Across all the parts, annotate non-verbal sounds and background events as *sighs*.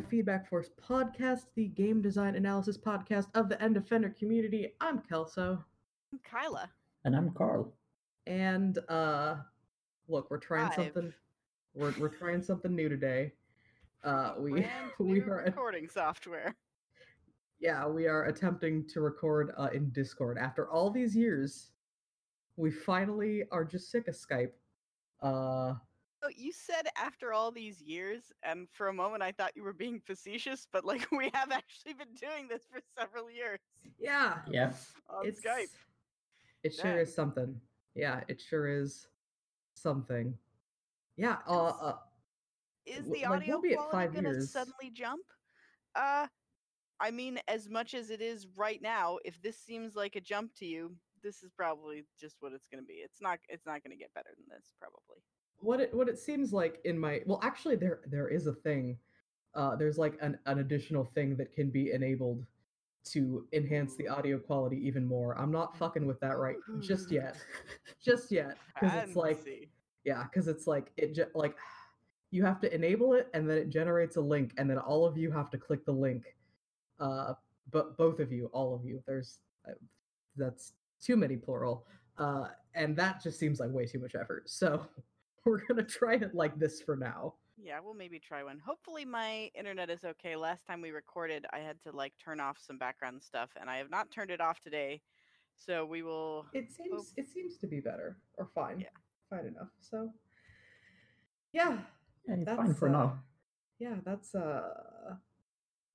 the Feedback Force podcast, the game design analysis podcast of the End Defender community. I'm Kelso. I'm Kyla. And I'm Carl. And uh look, we're trying Five. something we're we're trying something new today. Uh we Brand *laughs* we are recording software. yeah, we are attempting to record uh, in Discord. After all these years, we finally are just sick of Skype. Uh you said after all these years, and for a moment I thought you were being facetious, but like *laughs* we have actually been doing this for several years yeah, Yeah. on it's Skype. It sure Dang. is something. Yeah, it sure is something. Yeah, uh, uh Is w- the like, audio we'll be quality gonna years. suddenly jump? Uh, I mean, as much as it is right now, if this seems like a jump to you, this is probably just what it's gonna be. It's not. It's not gonna get better than this, probably. What it what it seems like in my well actually there there is a thing uh there's like an, an additional thing that can be enabled to enhance the audio quality even more i'm not fucking with that right just yet just yet *laughs* because it's like Fancy. yeah because it's like it ge- like *sighs* you have to enable it and then it generates a link and then all of you have to click the link uh but both of you all of you there's uh, that's too many plural uh and that just seems like way too much effort so *laughs* we're gonna try it like this for now Yeah, we'll maybe try one. Hopefully my internet is okay. Last time we recorded, I had to like turn off some background stuff and I have not turned it off today. So we will it seems it seems to be better or fine Yeah. fine enough so yeah Yeah, it's That's, fine for uh, now. yeah that's uh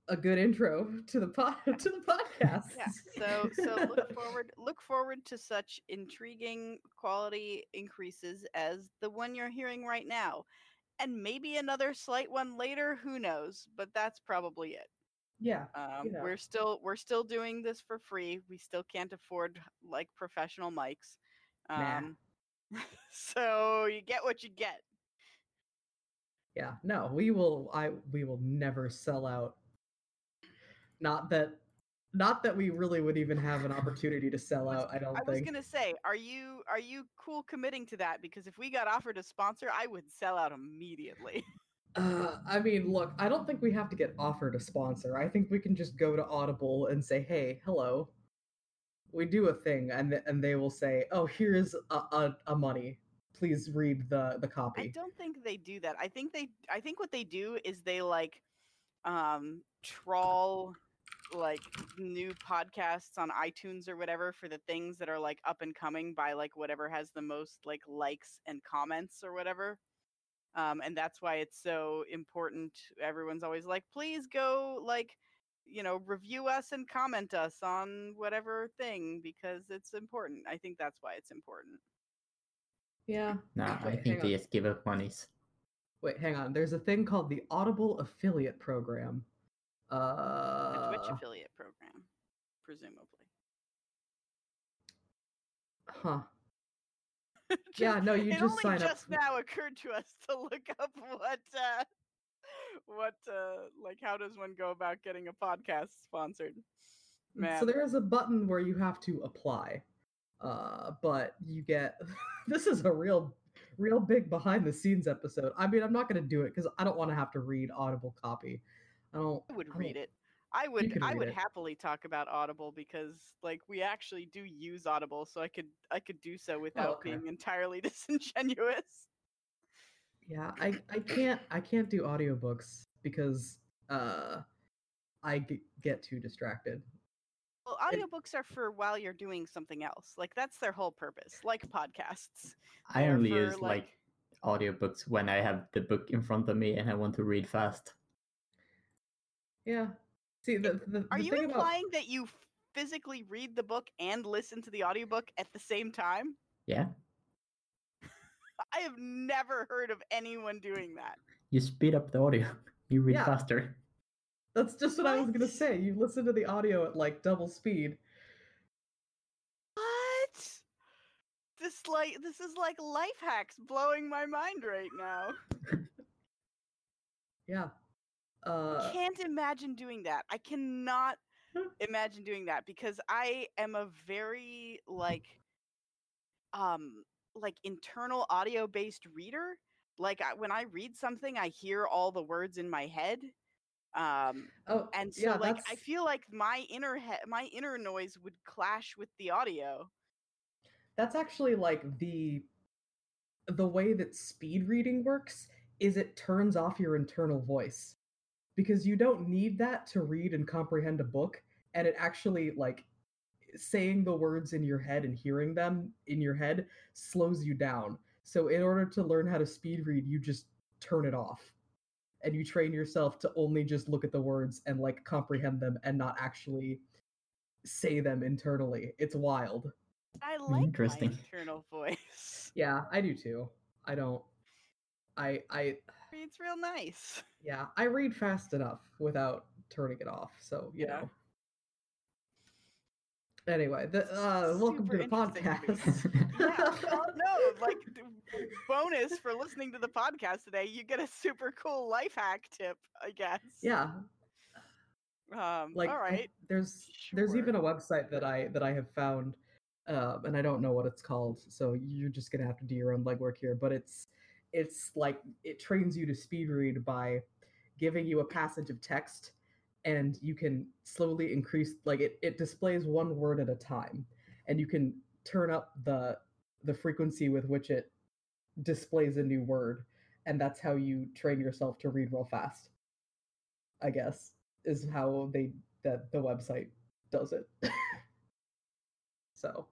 a good intro to the pod *laughs* to the podcast yeah. So so look forward look forward to such intriguing quality increases as the one you're hearing right now. And maybe another slight one later, who knows, but that's probably it. yeah Um, You know. We're still we're still doing this for free. We still can't afford like professional mics. Nah. Um, *laughs* so you get what you get. yeah no we will i we will never sell out not that not that we really would even have an opportunity to sell out i don't I was think gonna say, are you are you cool committing to that? Because if we got offered a sponsor, I would sell out immediately. *laughs* uh, i mean look i don't think we have to get offered a sponsor i think we can just go to audible and say hey hello we do a thing and th- and they will say oh here's a, a, a money please read the the copy." I don't think they do that. I think they I think what they do is they like um trawl like new podcasts on iTunes or whatever for the things that are like up and coming by like whatever has the most like likes and comments or whatever. Um and that's why it's so important. Everyone's always like please go like you know review us and comment us on whatever thing because it's important. I think that's why it's important. yeah Nah, I think they just give up monies. wait hang on there's a thing called the audible affiliate program The uh Twitch affiliate program presumably. huh *laughs* yeah no you just only sign up just now occurred to us to look up what uh what uh like how does one go about getting a podcast sponsored man So there is a button where you have to apply. Uh, but you get *laughs* this is a real real big behind the scenes episode. I mean, I'm not going to do it cuz I don't want to have to read audible copy. I don't i would I read don't- it i would i would it. happily talk about audible because like we actually do use audible so i could i could do so without Oh, okay. being entirely *laughs* disingenuous Yeah, I I can't I can't do audiobooks because uh I g- get too distracted. well audiobooks are for while you're doing something else like that's their whole purpose like podcasts I only for, use like, audiobooks when I have the book in front of me and I want to read fast. Yeah. See, the the, Are the you thing about implying that you physically read the book and listen to the audiobook at the same time? Yeah. *laughs* I have never heard of anyone doing that. You speed up the audio. *laughs* You read Yeah. faster. That's just what I was going to say. You listen to the audio at like double speed. What? This like this is like life hacks blowing my mind right now. *laughs* Yeah. Uh Can't imagine doing that. I cannot imagine doing that because I am a very like um like internal audio based reader. Like I, when I read something, I hear all the words in my head. Um, Oh, and so yeah, like I feel like my inner he- my inner noise would clash with the audio. that's actually like the the way that speed reading works is it turns off your internal voice because you don't need that to read and comprehend a book and it actually like saying the words in your head and hearing them in your head slows you down so in order to learn how to speed read you just turn it off and you train yourself to only just look at the words and like comprehend them and not actually say them internally it's wild I hmm, like Interesting. my internal *laughs* voice. yeah, I do too. I don't. I I It's real nice. *laughs* yeah, I read fast enough without turning it off. So you Yeah. know. Anyway, the, uh, welcome to the interesting to me. podcast. Yeah, well, *laughs* no, like bonus for listening to the podcast today, you get a super cool life hack tip, I guess. yeah, Um. like all right. there's there's even a website that I that I have found, um, and I don't know what it's called. So you're just gonna have to do your own legwork here. But it's it's like it trains you to speed read by giving you a passage of text and you can slowly increase like it, it displays one word at a time and you can turn up the the frequency with which it displays a new word and that's how you train yourself to read real fast i guess is how they that the website does it *laughs* so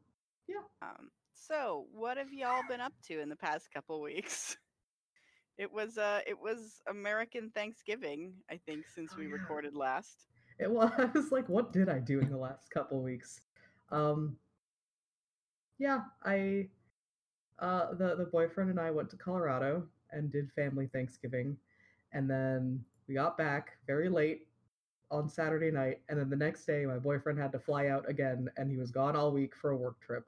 Um. So, what have y'all been up to in the past couple weeks? It was uh, it was American Thanksgiving, I think, since Oh, we yeah. recorded last. it was *laughs* i was like what did i do in the last couple weeks um yeah i uh the the boyfriend and i went to colorado and did family thanksgiving and then we got back very late on saturday night and then the next day my boyfriend had to fly out again and he was gone all week for a work trip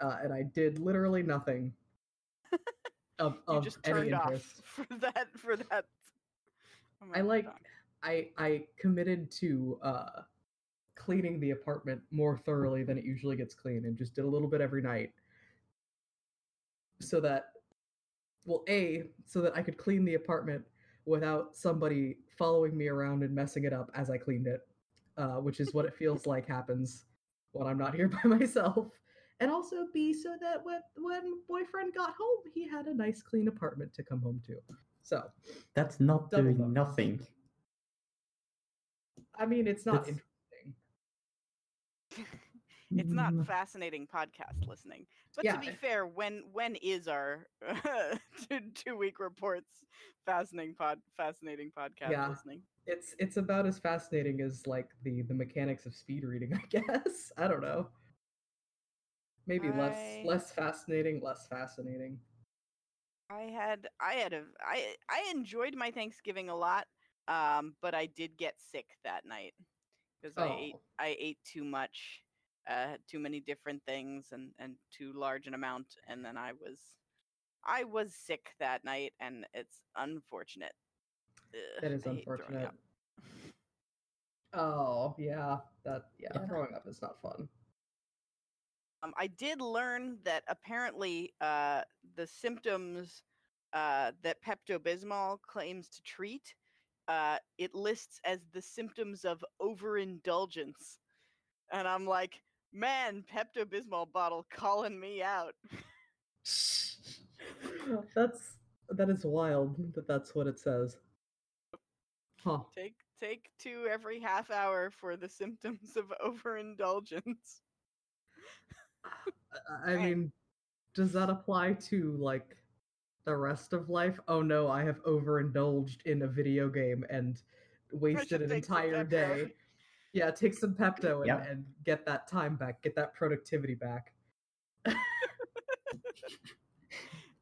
uh, and i did literally nothing of, You of just any turned off interest *laughs* for that for that. amount I like time. I I committed to uh cleaning the apartment more thoroughly than it usually gets cleaned and just did a little bit every night so that well a so that I could clean the apartment without somebody following me around and messing it up as I cleaned it uh which is what it feels like happens when I'm not here *laughs* by myself and also b so that when when boyfriend got home he had a nice clean apartment to come home to so That's not doing bonus. nothing. I mean it's not That's- interesting *laughs* it's not Mm, fascinating podcast listening. But Yeah, to be I- fair, when when is our *laughs* two, two week reports fascinating pod fascinating podcast Yeah. listening? it's it's about as fascinating as like the the mechanics of speed reading *laughs* i guess i don't know maybe less I- less fascinating less fascinating I had I had a I I enjoyed my Thanksgiving a lot, um, but I did get sick that night because I ate Oh. I ate too much, uh, too many different things and and too large an amount, and then I was I was sick that night, and it's unfortunate. Ugh, that is unfortunate oh yeah that yeah, Yeah. throwing up is not fun Um, I did learn that apparently uh, the symptoms uh, that Pepto Bismol claims to treat, uh, it lists as the symptoms of overindulgence. And I'm like, man, Pepto Bismol bottle calling me out. that's that is wild that that's what it says huh Take take two every half hour for the symptoms of overindulgence. I- i mean does that apply to like the rest of life oh no i have overindulged in a video game and wasted an entire day yeah take some pepto and, Yep. and get that time back get that productivity back *laughs*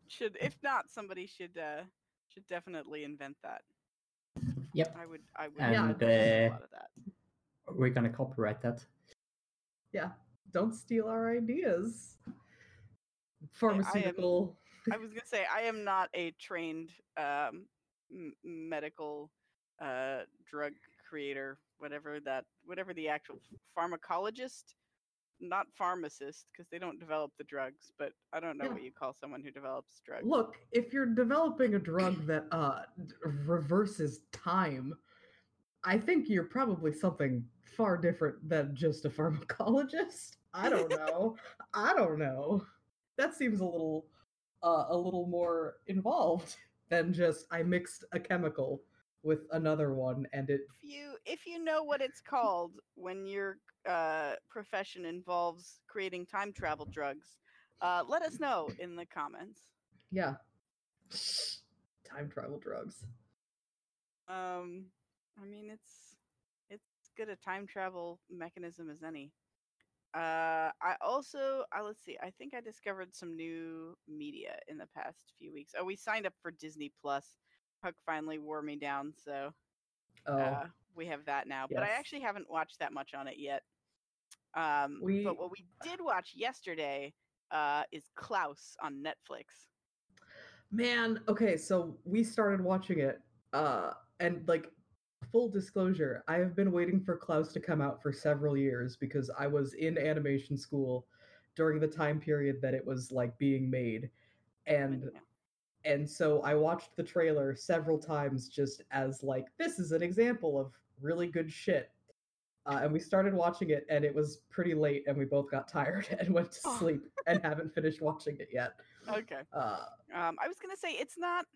Should if not, somebody should uh, should definitely invent that. Yep, I would I would Yeah, and to see a uh, lot of that. we're gonna copyright that. yeah don't steal our ideas pharmaceutical I was gonna say I am not a trained um, m- medical uh, drug creator, whatever that, whatever the actual pharmacologist, not pharmacist, because they don't develop the drugs. But I don't know Yeah. what you call someone who develops drugs. look if you're developing a drug that uh reverses time I think you're probably something far different than just a pharmacologist. I don't know. I don't know. That seems a little uh, a little more involved *laughs* than just I mixed a chemical with another one and it If you if you know what it's called when your uh, profession involves creating time travel drugs, uh, let us know in the comments. yeah. Time travel drugs. Um, I mean, it's it's good a time travel mechanism as any. Uh, I also, I let's see. I think I discovered some new media in the past few weeks. Oh, we signed up for Disney Plus. Huck finally wore me down, so Oh, uh, we have that now. But I actually haven't watched that much on it yet. Um, We- but what we did watch yesterday uh, is Klaus on Netflix. Man, okay, so we started watching it, uh, and like full disclosure, I have been waiting for Klaus to come out for several years because I was in animation school during the time period that it was like being made. And and so I watched the trailer several times just as like this is an example of really good shit. Uh, and we started watching it, and it was pretty late, and we both got *laughs* tired and went to Oh. sleep and haven't finished watching it yet. *laughs* Okay. Uh, Um, I was gonna say it's not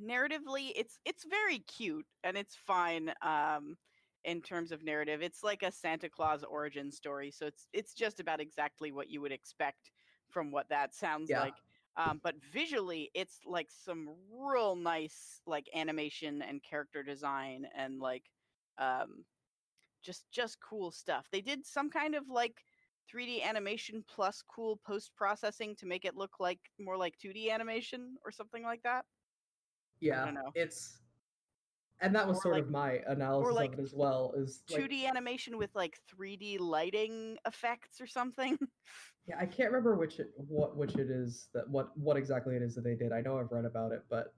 narratively. It's it's very cute and it's fine. Um, in terms of narrative, it's like a Santa Claus origin story. So it's it's just about exactly what you would expect from what that sounds Yeah. like. Um, but visually, it's like some real nice like animation and character design and like um, just just cool stuff. They did some kind of like 3D animation plus cool post processing to make it look like more like 2D animation or something like that. Yeah it's and that was Or sort like- of my analysis like of it as well is like, 2D animation with like 3D lighting effects or something. *laughs* yeah i can't remember which it what which it is that what what exactly it is that they did i know i've read about it but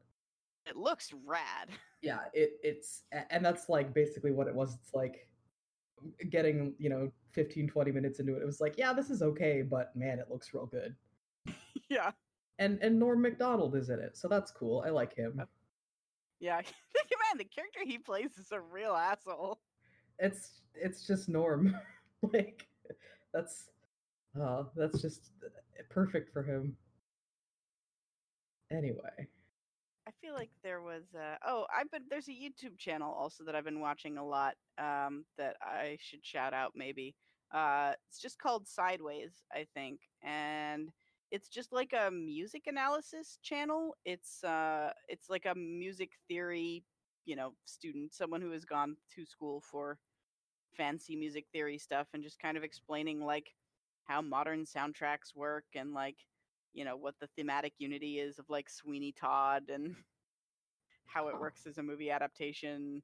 it looks rad. *laughs* yeah it it's and that's like basically what it was it's like getting you know 15 20 minutes into it it was like yeah this is okay but man it looks real good yeah. And and norm macdonald is in it so that's cool i like him Yeah. *laughs* Man, the character he plays is a real asshole. it's it's just norm *laughs* like that's uh that's just uh, perfect for him anyway I feel like there was uh oh, I've been there's a YouTube channel also that I've been watching a lot um that I should shout out maybe. Uh it's just called Sideways, I think. And it's just like a music analysis channel. It's uh it's like a music theory, you know, student, someone who has gone to school for fancy music theory stuff and just kind of explaining like how modern soundtracks work and like you know what the thematic unity is of like Sweeney Todd and *laughs* how it works as a movie adaptation.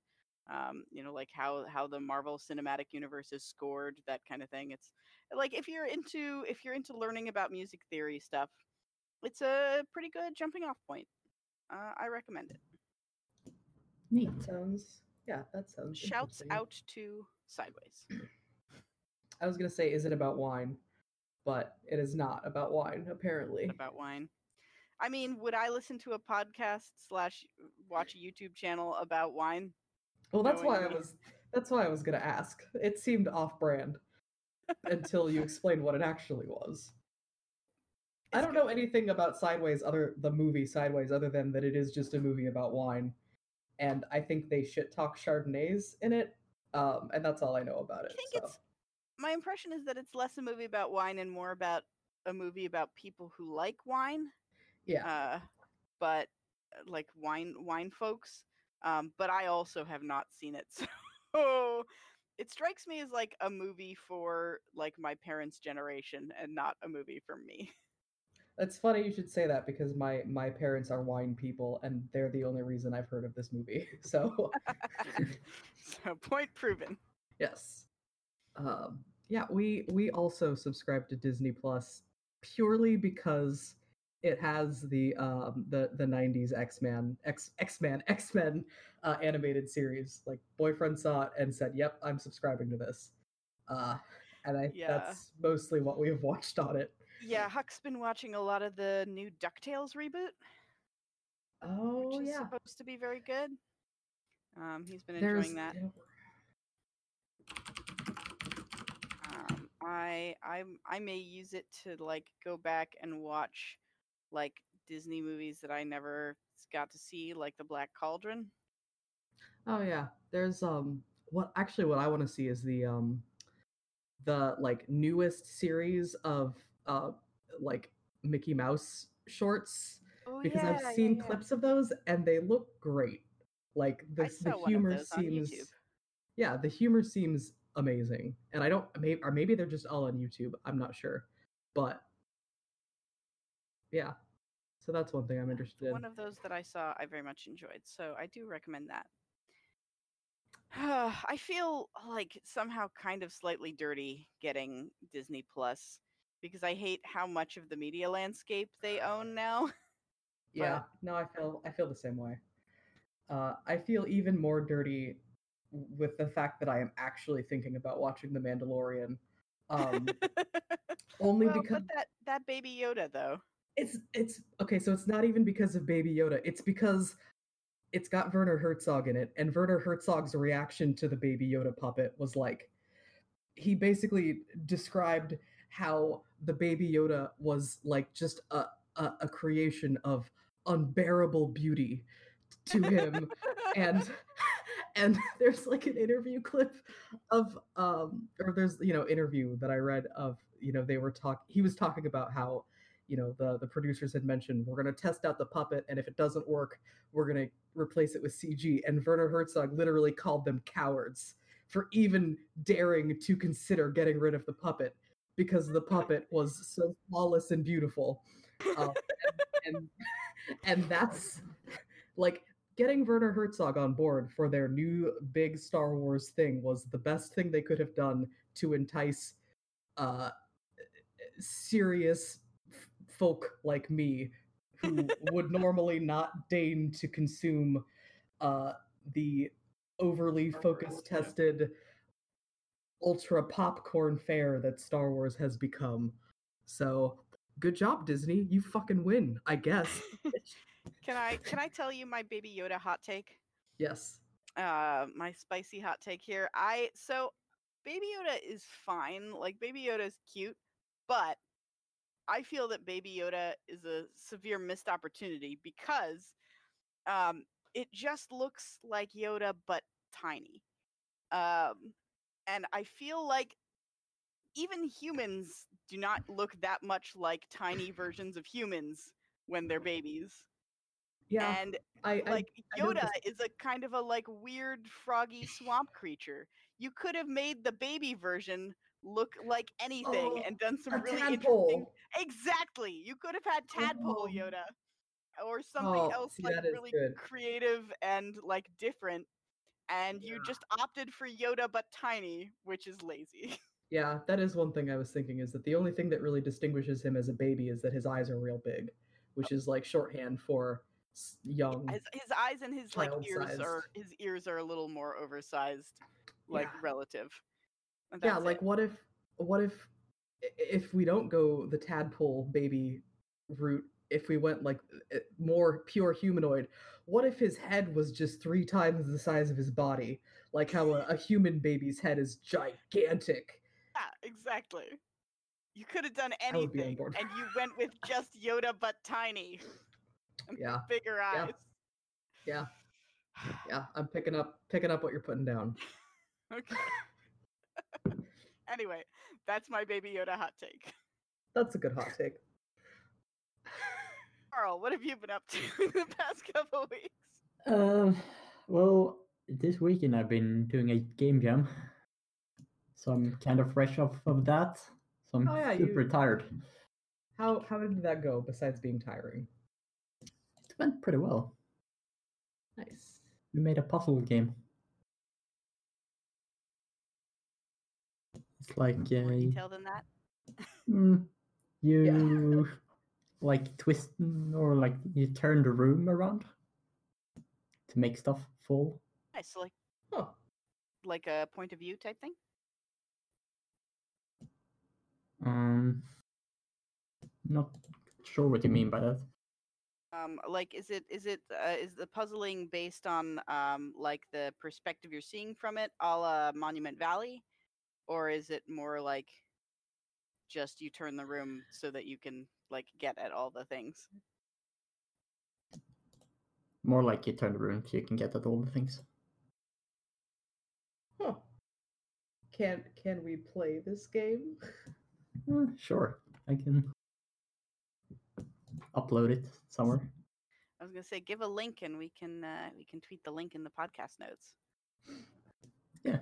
Um, you know, like how how the Marvel Cinematic Universe is scored, that kind of thing. It's like if you're into if you're into learning about music theory stuff, it's a pretty good jumping off point. Uh, I recommend it. Neat. sounds yeah that sounds Shouts out to Sideways. *clears throat* i was gonna say is it about wine but it is not about wine apparently about wine. I mean, would I listen to a podcast slash watch a YouTube channel about wine? Well that's why i was that's why i was gonna ask it seemed off-brand until you explained what it actually was I don't good. know anything about Sideways other the movie Sideways other than that it is just a movie about wine, and I think they shit talk Chardonnays in it, um, and that's all I know about it. I think so. it's my impression is that it's less a movie about wine and more about a movie about people who like wine. yeah, Uh, but uh, like wine wine folks. Um, but I also have not seen it, *laughs* so it strikes me as like a movie for like my parents' generation and not a movie for me. *laughs* That's funny you should say that because my my parents are wine people, and they're the only reason I've heard of this movie. *laughs* So so point proven. yes, um, yeah, we we also subscribe to Disney Plus purely because it has the um the the 90s x-men x x-men *laughs* x-men uh animated series like boyfriend saw it and said yep i'm subscribing to this uh and i Yeah. that's mostly what we have watched on it Yeah, Huck's been watching a lot of the new DuckTales reboot, oh which is yeah supposed to be very good. Um, he's been There's enjoying that. Um, I I I may use it to like go back and watch like Disney movies that I never got to see, like The Black Cauldron. Oh yeah, there's um what actually what I want to see is the um the like newest series of uh like Mickey Mouse shorts Oh because I've seen yeah. clips of those and they look great. Like the the humor seems yeah, the humor seems amazing. And I don't maybe or maybe they're just all on YouTube. I'm not sure. But yeah. So that's one thing I'm interested in. One of those that I saw, I very much enjoyed. So I do recommend that. *sighs* I feel like somehow kind of slightly dirty getting Disney Plus because I hate how much of the media landscape they own now. *laughs* Yeah, no, I feel I feel the same way. Uh, I feel even more dirty with the fact that I am actually thinking about watching The Mandalorian. Um, *laughs* only well, because that that baby Yoda though. It's it's okay. So it's not even because of Baby Yoda. It's because it's got Werner Herzog in it, and Werner Herzog's reaction to the Baby Yoda puppet was like, he basically described how the Baby Yoda was like just a a, a creation of unbearable beauty to him *laughs* and and *laughs* there's like an interview clip of um or there's you know interview that i read of you know they were talk he was talking about how you know the the producers had mentioned we're going to test out the puppet and if it doesn't work we're going to replace it with cg and werner herzog literally called them cowards for even daring to consider getting rid of the puppet because the puppet was so flawless and beautiful. Uh, and, and and that's like getting Werner Herzog on board for their new big Star Wars thing was the best thing they could have done to entice uh serious folk like me who would normally not deign to consume uh the overly focus tested ultra popcorn fare that Star Wars has become. So, good job Disney. You fucking win, I guess. *laughs* Can I can I tell you my baby Yoda hot take? yes. uh my spicy hot take here. I so Baby Yoda is fine. Like Baby Yoda is cute, but I feel that Baby Yoda is a severe missed opportunity because um it just looks like Yoda but tiny. Um and I feel like even humans do not look that much like tiny versions of humans when they're babies. Yeah. And I, I like I Yoda this- is a kind of a like weird froggy swamp creature. You could have made the baby version look like anything Oh, and done some really interesting. Exactly. You could have had tadpole Oh. Yoda or something Oh, else see, like really good. creative and like different. And you just opted for Yoda but tiny, which is lazy. *laughs* Yeah, that is one thing I was thinking is that the only thing that really distinguishes him as a baby is that his eyes are real big, which is like shorthand for young. his, his eyes and his like ears are his ears are a little more oversized, like Yeah. relative. Yeah, like it. what if what if if we don't go the tadpole baby route if we went like more pure humanoid what if his head was just three times the size of his body like how a, a human baby's head is gigantic Yeah, exactly. You could have done I would be on anything, and you went with just Yoda but tiny, *laughs* yeah bigger Yeah. eyes. yeah *sighs* yeah i'm picking up picking up what you're putting down *laughs* okay. Anyway, that's my baby Yoda hot take. that's a good hot take *laughs* Carl, what have you been up to *laughs* in the past couple weeks? Uh, well, this weekend I've been doing a game jam, so I'm kind of fresh off of that. So I'm Oh, yeah, super you- tired. how how did that go besides being tiring It went pretty well. nice We made a puzzle game. It's like More uh, detail than that. mm, you like twist or like you turn the room around to make stuff fall. Nice, so like huh like a point of view type thing. Um, not sure what you mean by that. Um, like, is it is it uh, is the puzzling based on um like the perspective you're seeing from it, a la Monument Valley, or is it more like just you turn the room so that you can like get at all the things? More like you turn the room so you can get at all the things. Huh. Can can we play this game? Eh, sure, I can upload it somewhere. I was gonna say give a link and we can uh, we can tweet the link in the podcast notes. Yeah.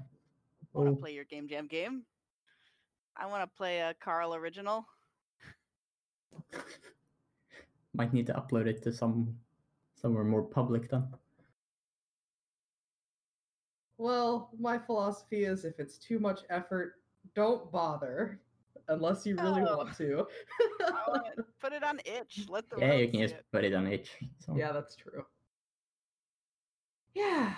I want to oh. Well, play your game jam game. I want to play a Carl original. might need to upload it to some somewhere more public then. Well, my philosophy is if it's too much effort, don't bother unless you really Oh. want to. Wanna put it on itch. Let the Yeah, you can just it. put it on itch. So. yeah, that's true. Yeah.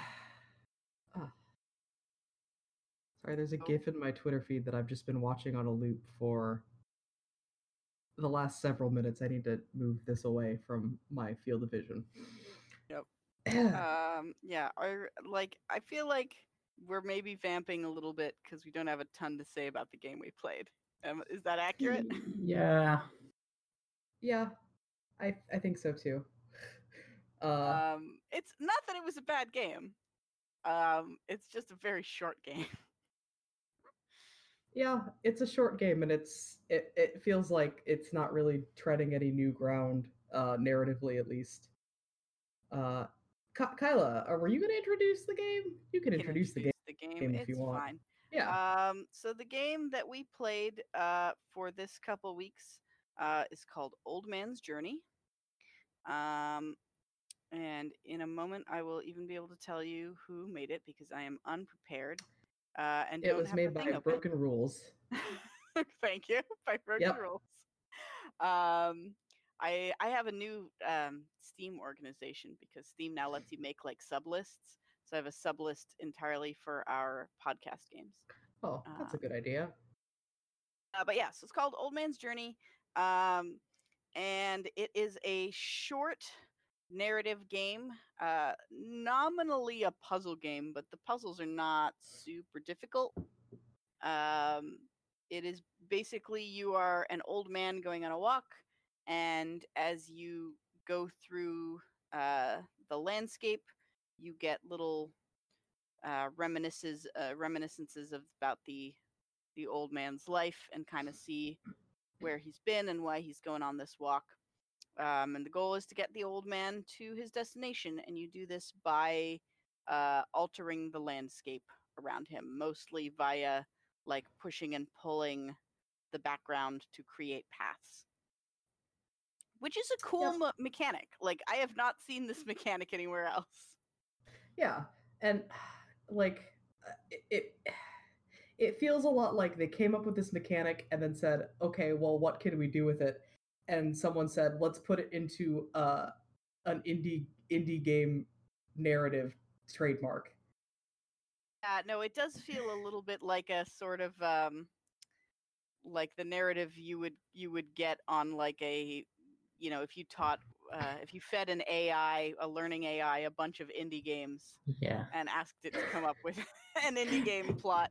Sorry, there's a Oh. GIF in my Twitter feed that I've just been watching on a loop for the last several minutes. I need to move this away from my field of vision. Yep. Yeah. *clears throat* Um, yeah, I like. I feel like we're maybe vamping a little bit because we don't have a ton to say about the game we played. Um, is that accurate? Yeah. yeah, I I think so too. *laughs* Uh, Um, it's not that it was a bad game. Um, it's just a very short *laughs* game. Yeah, it's a short game, and it's it it feels like it's not really treading any new ground, uh, narratively at least. Uh, Ky- Kyla, uh, were you gonna introduce the game? You can Can introduce the game. the game. game if you want. fine. Yeah. Um, so the game that we played uh, for this couple weeks uh, is called Old Man's Journey. Um, and in a moment, I will even be able to tell you who made it because I am unprepared. Uh, and it was made by open. Broken Rules. *laughs* Thank you. *laughs* By Broken Yep. Rules. Um, I I have a new um, Steam organization because Steam now lets you make like sublists. So I have a sublist entirely for our podcast games. Oh, that's a Uh, good idea. Uh, but yeah, so it's called Old Man's Journey, um, and it is a short narrative game, uh, nominally a puzzle game, but the puzzles are not super difficult. Um, it is basically you are an old man going on a walk, and as you go through uh, the landscape, you get little uh, reminiscences, uh, reminiscences of about the the old man's life and kind of see where he's been and why he's going on this walk. Um, and the goal is to get the old man to his destination, and you do this by uh, altering the landscape around him, mostly via like pushing and pulling the background to create paths. Which is a cool me- mechanic. Like I have not seen this *laughs* mechanic anywhere else. Yeah, and *sighs* like uh, it, it *sighs* it feels a lot like they came up with this mechanic and then said, "Okay, well, what can we do with it?" And someone said, "Let's put it into uh an indie indie game narrative trademark." Uh, no, it does feel a little bit like a sort of um, like the narrative you would you would get on like a you know if you taught uh, if you fed an AI a learning AI a bunch of indie games Yeah. and asked it to come up with *laughs* an indie game plot.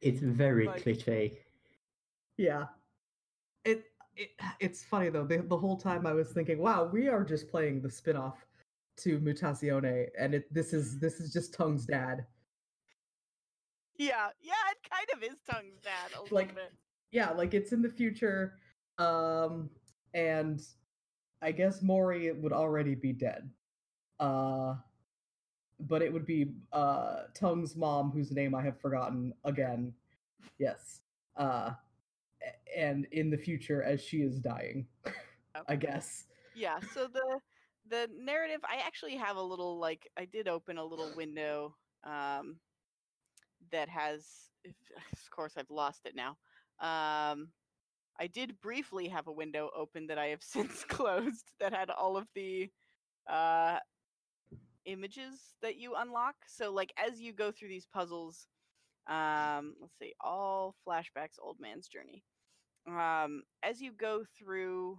It's very Like- cliche. Yeah. It, it it's funny though. The, the whole time I was thinking, "Wow, we are just playing the spin-off to Mutazione and it this is this is just Tung's dad." Yeah, yeah, it kind of is tung's dad a little Like, bit. yeah like it's in the future um and i guess maury would already be dead uh but it would be uh tung's mom whose name i have forgotten again yes uh and in the future as she is dying i guess. Yeah so the the narrative i actually have a little like i did open a little window um that has *sighs* of course i've lost it now. Um i did briefly have a window open that i have *laughs* since closed that had all of the uh images that you unlock. So like as you go through these puzzles um let's see all flashbacks old man's journey um as you go through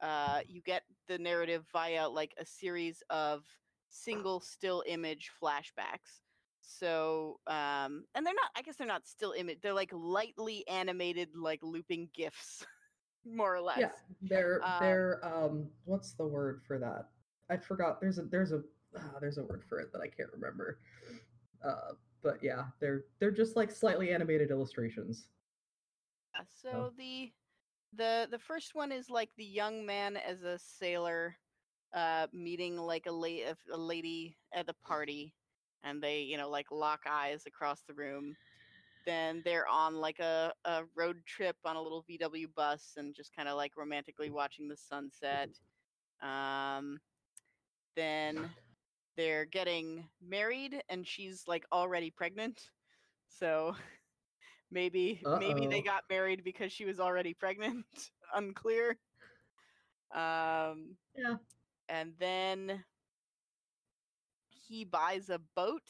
uh, you get the narrative via like a series of single still image flashbacks. So, um, and they're not. I guess they're not still image. They're like lightly animated, like looping gifs, *laughs* more or less. Yeah, they're Um, they're um what's the word for that? I forgot. There's a there's a ah, there's a word for it that I can't remember. Uh, but yeah, they're they're just like slightly animated illustrations. Yeah, So the the the first one is like the young man as a sailor uh meeting like a la- a lady at the party and they you know like lock eyes across the room then they're on like a, a road trip on a little vw bus and just kind of like romantically watching the sunset um then they're getting married and she's like already pregnant. So *laughs* maybe maybe they got married because she was already pregnant *laughs* unclear. Um Yeah. and then he buys a boat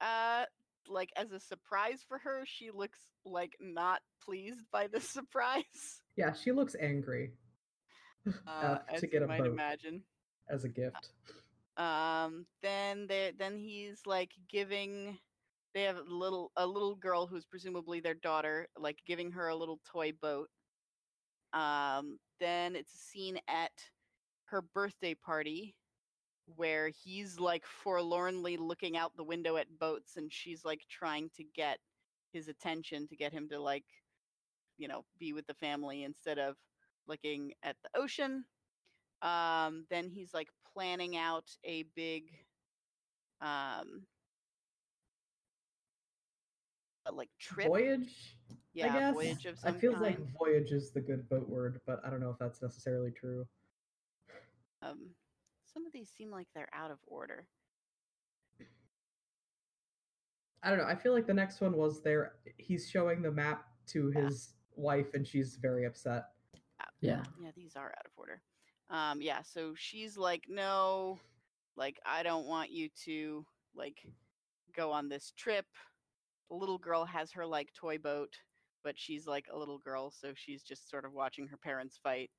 uh like as a surprise for her. She looks like not pleased by the *laughs* surprise. Yeah, she looks angry uh, uh, to get you a might boat imagine. as a gift. Um then they then he's like giving they have a little a little girl who's presumably their daughter like giving her a little toy boat. Um then it's a scene at her birthday party where he's like forlornly looking out the window at boats and she's like trying to get his attention to get him to like you know be with the family instead of looking at the ocean. Um then he's like planning out a big um like trip Voyage, yeah I guess. voyage of I some feel kind like voyage is the good boat word, but I don't know if that's necessarily true. um some of these seem like they're out of order I don't know. I feel like the next one was there. He's showing the map to Yeah. his wife, and she's very upset. Yeah. yeah these are out of order um yeah so she's like no like i don't want you to like go on this trip the little girl has her like toy boat but she's like a little girl so she's just sort of watching her parents fight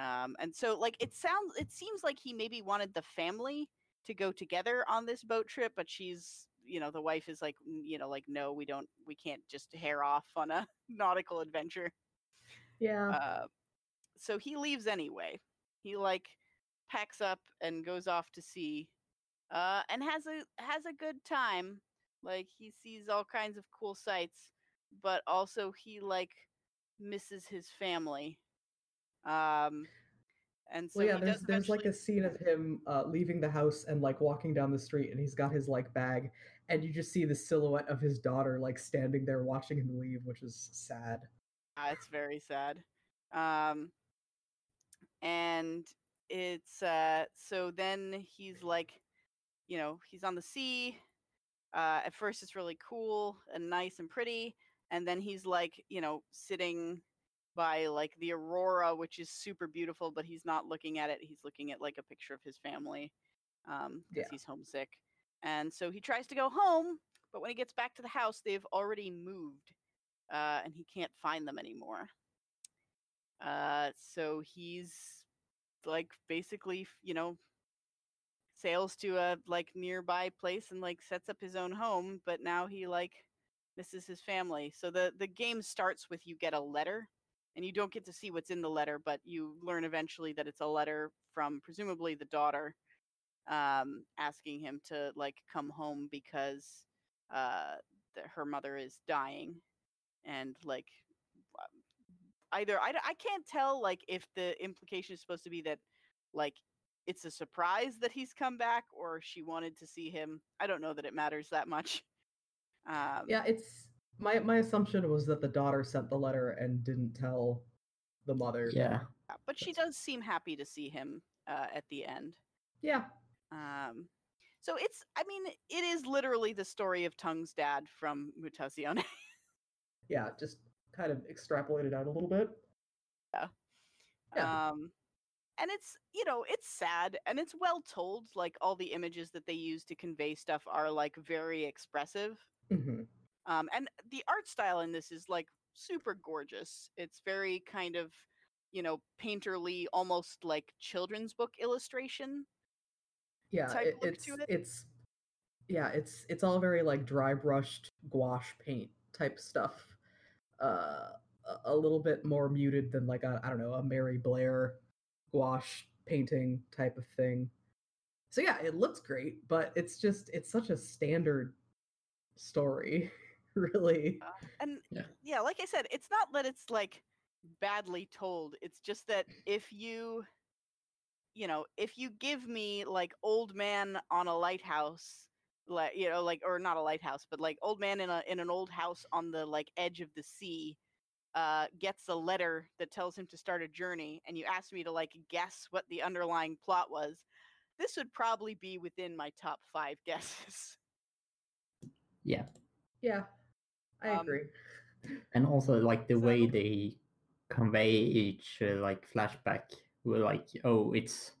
um and so like it sounds it seems like he maybe wanted the family to go together on this boat trip but she's you know the wife is like you know like no we don't we can't just hare off on a *laughs* nautical adventure Yeah. uh, so he leaves anyway. He like packs up and goes off to sea, uh, and has a has a good time. Like he sees all kinds of cool sights, but also he like misses his family. Um, and so well, yeah. he There's there's like a scene of him uh, leaving the house and like walking down the street, and he's got his like bag, and you just see the silhouette of his daughter like standing there watching him leave, which is sad. Ah, it's very sad. Um, and it's uh, so then he's like, you know, he's on the sea. Uh, at first, it's really cool and nice and pretty, and then he's like, you know, sitting by like the aurora, which is super beautiful, but he's not looking at it. He's looking at like a picture of his family um, because Yeah. he's homesick. And so he tries to go home, but when he gets back to the house, they've already moved uh, and he can't find them anymore. Uh, so he's like basically, you know, sails to a like nearby place and like sets up his own home, but now he like misses his family. So the the game starts with you get a letter, and you don't get to see what's in the letter, but you learn eventually that it's a letter from presumably the daughter, um, asking him to like come home because uh, that her mother is dying, and like either I, I can't tell like if the implication is supposed to be that like it's a surprise that he's come back or she wanted to see him i don't know that it matters that much *laughs* um Yeah, it's my my assumption was that the daughter sent the letter and didn't tell the mother. Yeah. but she does seem happy to see him uh, at the end Yeah. um so it's i mean it is literally the story of tung's dad from mutazione *laughs* Yeah. Just kind of extrapolated out a little bit. Yeah. um and it's you know it's sad and it's well told like all the images that they use to convey stuff are like very expressive mm-hmm. um and the art style in this is like super gorgeous it's very kind of you know painterly almost like children's book illustration yeah type it, look it's to it. it's yeah it's it's all very like dry brushed gouache paint type stuff uh a- a little bit more muted than like a i don't know a mary blair gouache painting type of thing so yeah it looks great but it's just it's such a standard story *laughs* really and Yeah. yeah like i said it's not that it's like badly told it's just that if you you know if you give me like old man on a lighthouse like you know like or not a lighthouse but like old man in a in an old house on the like edge of the sea uh gets a letter that tells him to start a journey and you asked me to like guess what the underlying plot was this would probably be within my top 5 *laughs* guesses. Yeah, yeah i Um, agree. and also like the way they convey each uh, like flashback, were like, oh, it's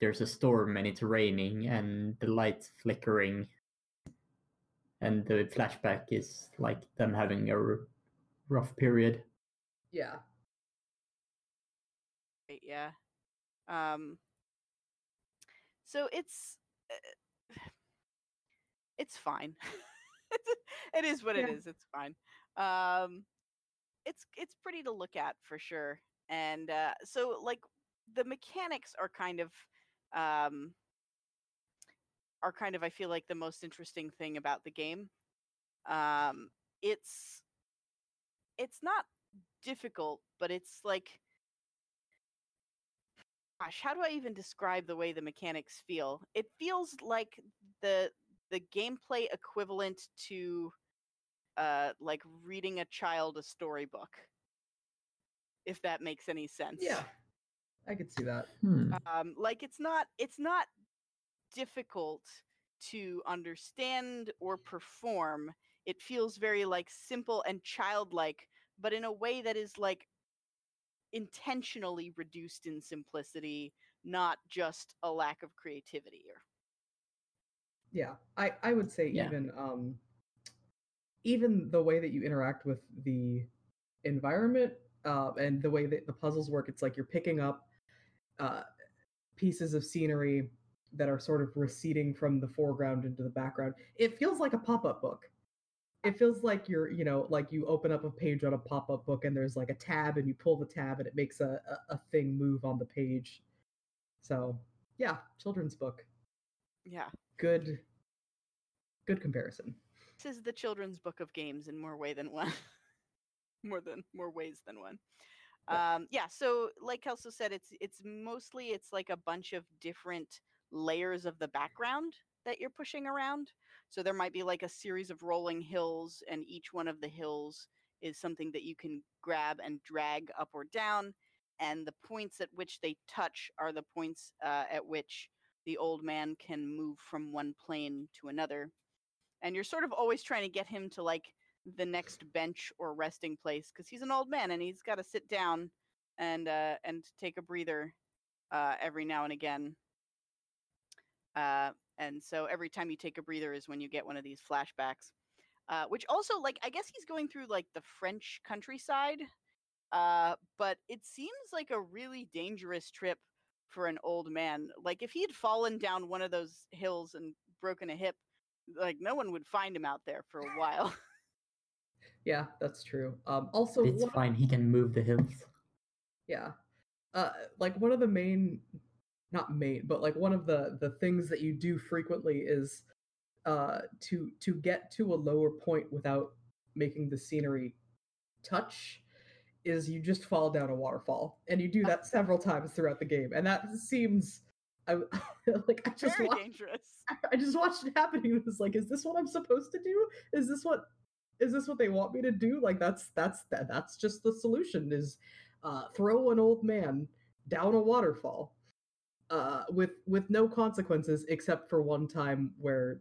there's a storm and it's raining and the lights flickering, and the flashback is like them having a r- rough period. yeah yeah. Um so it's uh, it's fine. It's- *laughs* it is what it Yeah. is. It's fine. Um it's it's pretty to look at for sure. And uh so like the mechanics are kind of um are kind of I feel like the most interesting thing about the game. Um it's it's not difficult, but it's like gosh, how do I even describe the way the mechanics feel? It feels like the the gameplay equivalent to uh like reading a child a storybook. If that makes any sense. yeah i could see that Hmm. Um like it's not it's not difficult to understand or perform. It feels very like simple and childlike, but in a way that is like intentionally reduced in simplicity, not just a lack of creativity. Or yeah i i would say Yeah. even um even the way that you interact with the environment uh, and the way that the puzzles work it's like you're picking up uh pieces of scenery that are sort of receding from the foreground into the background. It feels like a pop-up book. It feels like you're you know like you open up a page on a pop-up book and there's like a tab and you pull the tab and it makes a, a, a thing move on the page. So yeah children's book. Yeah, good good comparison. This is the children's book of games in more way than one. *laughs* more than more ways than one. Um, yeah, so like Kelso said, it's it's mostly it's like a bunch of different layers of the background that you're pushing around. So there might be like a series of rolling hills, and each one of the hills is something that you can grab and drag up or down. And the points at which they touch are the points uh, at which the old man can move from one plane to another. And you're sort of always trying to get him to like the next bench or resting place because he's an old man and he's got to sit down and uh, and take a breather uh, every now and again. Uh, and so every time you take a breather is when you get one of these flashbacks. Uh, which also, like, I guess he's going through like the French countryside, uh, but it seems like a really dangerous trip for an old man. Like, if he had fallen down one of those hills and broken a hip, like no one would find him out there for a while. Yeah that's true um also it's one- fine. He can move the hills. yeah uh like one of the main not main but like one of the the things that you do frequently is uh to to get to a lower point without making the scenery touch is you just fall down a waterfall and you do that *laughs* several times throughout the game and that seems I *laughs* like I just Very wa- dangerous. *laughs* I just watched it happening and was like, is this what I'm supposed to do? Is this what is this what they want me to do? Like that's that's that, that's just the solution is uh throw an old man down a waterfall uh with with no consequences except for one time where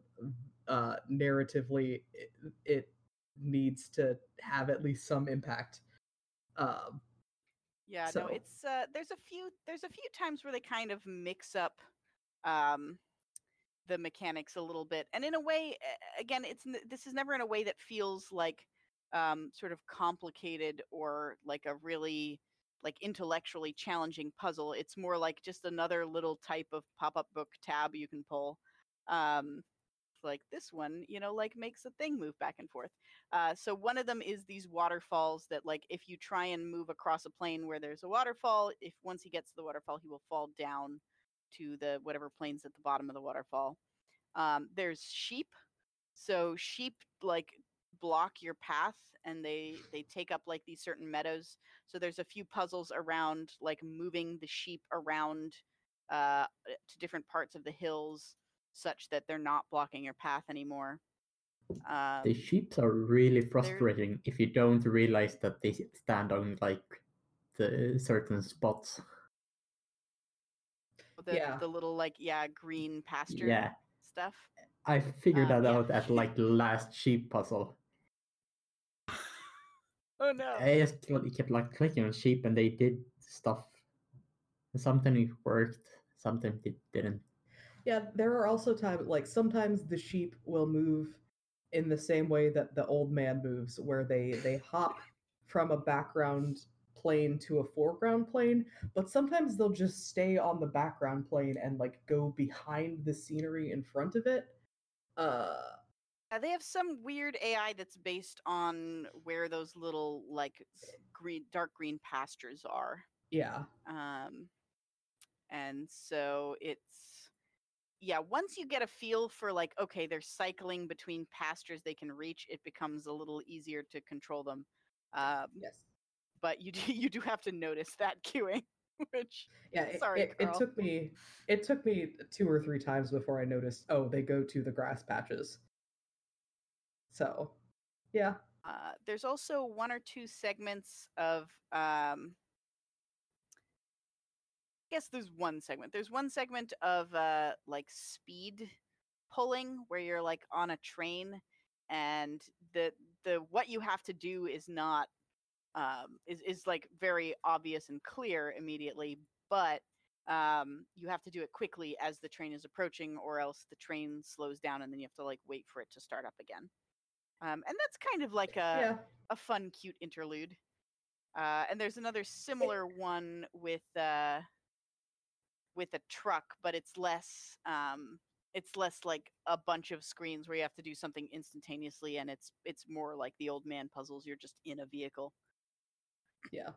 uh narratively it, it needs to have at least some impact. Um Yeah, So- no, it's uh there's a few there's a few times where they kind of mix up um the mechanics a little bit. And in a way again, it's this is never in a way that feels like um sort of complicated or like a really like intellectually challenging puzzle. It's more like just another little type of pop-up book tab you can pull. Um, like this one, you know, like makes a thing move back and forth. Uh, so one of them is these waterfalls that, like, if you try and move across a plane where there's a waterfall, if once he gets to the waterfall, he will fall down to the whatever plains at the bottom of the waterfall. Um, there's sheep. So sheep like block your path and they they *sighs* take up like these certain meadows so there's a few puzzles around like moving the sheep around uh to different parts of the hills such that they're not blocking your path anymore um, The sheep are really frustrating if you don't realize that they stand on like the certain spots. The, Yeah. the little like yeah green pasture Yeah, stuff I figured Um, that yeah. out at like the last sheep puzzle. *laughs* oh no I just kept like clicking on sheep and they did stuff. Something it worked, something it didn't. Yeah, there are also times like sometimes the sheep will move in the same way that the old man moves, where they they hop from a background plane to a foreground plane, but sometimes they'll just stay on the background plane and like go behind the scenery in front of it. Uh Uh, they have some weird AI that's based on where those little like green, dark green pastures are. yeah. Um, and so it's yeah. Once you get a feel for like, okay, they're cycling between pastures they can reach, it becomes a little easier to control them. Um, Yes. But you do *laughs* you do have to notice that queuing, *laughs* which Yeah, it, Sorry, it, it Carl. took me it took me two or three times before I noticed, oh, they go to the grass patches. So, yeah. Uh, there's also one or two segments of um, I guess there's one segment. There's one segment of uh, like speed pulling where you're like on a train and the the what you have to do is not um, is is like very obvious and clear immediately, but um, you have to do it quickly as the train is approaching, or else the train slows down and then you have to like wait for it to start up again. Um, and that's kind of like a yeah. a fun, cute interlude. Uh, and there's another similar one with uh, with a truck, but it's less um, it's less like a bunch of screens where you have to do something instantaneously, and it's it's more like the old man puzzles. You're just in a vehicle. Yeah.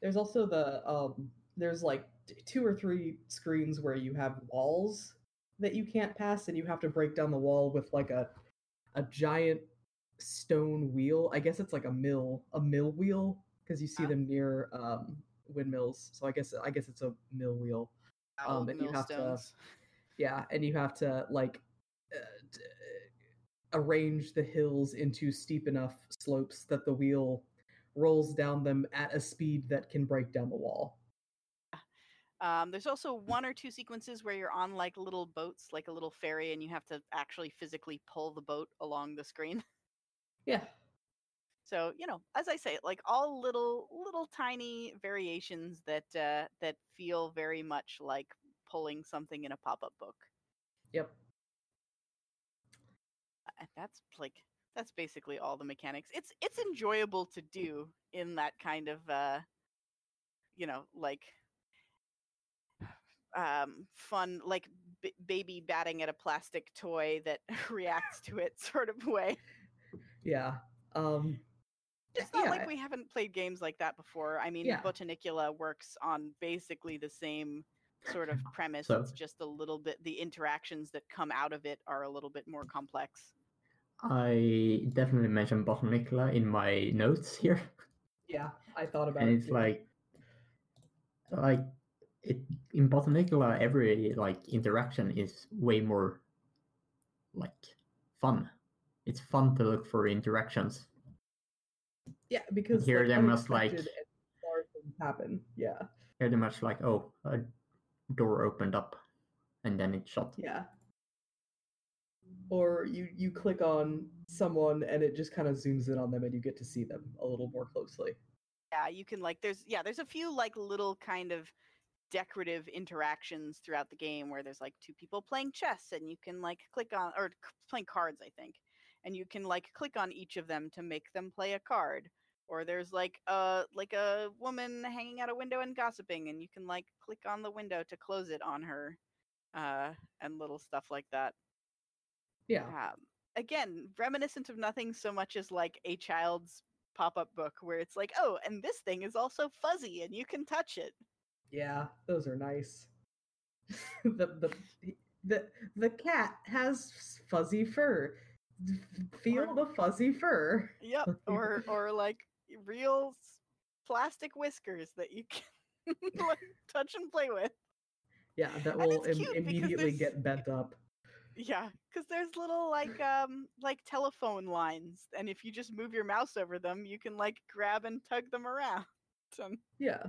There's also the um there's like two or three screens where you have walls that you can't pass and you have to break down the wall with like a a giant stone wheel. I guess it's like a mill, a mill wheel because you see Ah. them near um windmills. So I guess I guess it's a mill wheel. Um, and you have to- Yeah, and you have to like uh, d- arrange the hills into steep enough slopes that the wheel rolls down them at a speed that can break down the wall. Um, there's also one or two sequences where you're on like little boats, like a little ferry, and you have to actually physically pull the boat along the screen. *laughs* Yeah. So you know, as I say, like all little little tiny variations that uh, that feel very much like pulling something in a pop up book. Yep. And that's like that's basically all the mechanics. It's it's enjoyable to do in that kind of uh, you know like um fun like b- baby batting at a plastic toy that *laughs* reacts to it sort of way Yeah. Um It's not yeah, like we haven't played games like that before. I mean, Yeah. Botanicula works on basically the same sort of *laughs* premise. So- It's just a little bit the interactions that come out of it are a little bit more complex. I definitely mentioned Botanicula in my notes here, yeah, I thought about and it. it's too. like, like it in Botanicula, every like interaction is way more like fun. It's fun to look for interactions. yeah, because here like, they must, like- unexpected and bizarre things happen. Yeah. Very much like, oh, a door opened up, and then it shut. Yeah. Or you you click on someone and it just kind of zooms in on them and you get to see them a little more closely. Yeah, you can like there's yeah, there's a few like little kind of decorative interactions throughout the game where there's like two people playing chess and you can like click on or playing cards, I think. And you can like click on each of them to make them play a card. or there's like a like a woman hanging out a window and gossiping and you can like click on the window to close it on her uh and little stuff like that Yeah. um, again reminiscent of nothing so much as like a child's pop-up book where it's like oh and this thing is also fuzzy and you can touch it Yeah, those are nice. *laughs* the the the the cat has fuzzy fur. Feel Or- the fuzzy fur. yep *laughs* or or like real plastic whiskers that you can *laughs* like touch and play with Yeah, that will im- immediately get bent up. Yeah, because there's little like um like telephone lines, and if you just move your mouse over them, you can like grab and tug them around. *laughs* And, Yeah,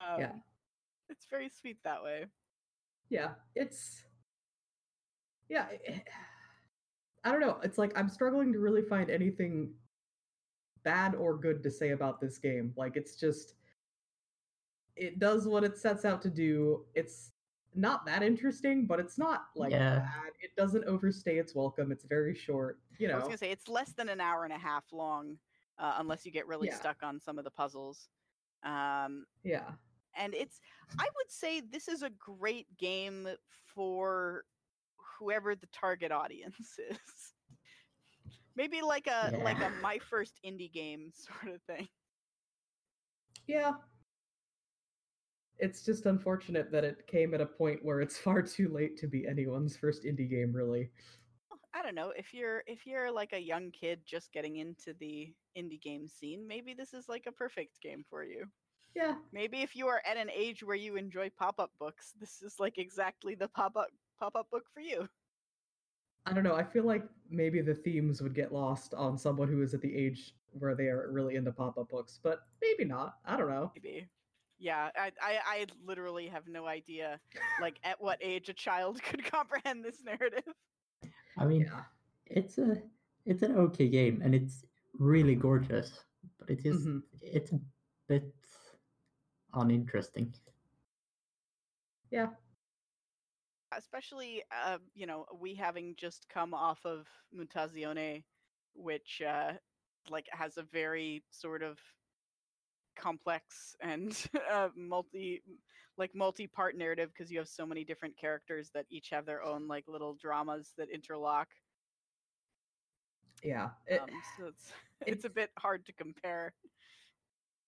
um, Yeah. it's very sweet that way. yeah, it's yeah. i- *sighs* I don't know. It's like I'm struggling to really find anything bad or good to say about this game. Like it's just it does what it sets out to do. It's not that interesting, but it's not like Yeah. bad. It doesn't overstay its welcome. It's very short. You know, I was gonna say it's less than an hour and a half long, uh, unless you get really Yeah. stuck on some of the puzzles. Um, Yeah. and it's I would say this is a great game for whoever the target audience *laughs* is. Maybe like a like a my first indie game *laughs* sort of thing. Yeah. It's just unfortunate that it came at a point where it's *laughs* far too late to be anyone's first indie game, really. I don't know if you're if you're like a young kid just getting into the indie game scene, maybe this is like a perfect game for you. Yeah. Maybe if you are at an age where you enjoy pop-up books, this is like exactly the pop-up pop-up book for you. I don't know. I feel like maybe the themes would get lost on someone who is at the age where they are really into pop up books, but maybe not. I don't know. Maybe. Yeah, I, I I literally have no idea like at what age a child *laughs* could comprehend this narrative. I mean, Yeah. it's a it's an okay game and it's really gorgeous, but it is Mhm. it's a bit uninteresting. Yeah. especially uh, you know we having just come off of Mutazione, which uh, like has a very sort of complex and *laughs* uh, multi like multi-part narrative because you have so many different characters that each have their own like little dramas that interlock. Yeah. It, Um, so it's *laughs* it's a bit hard to compare.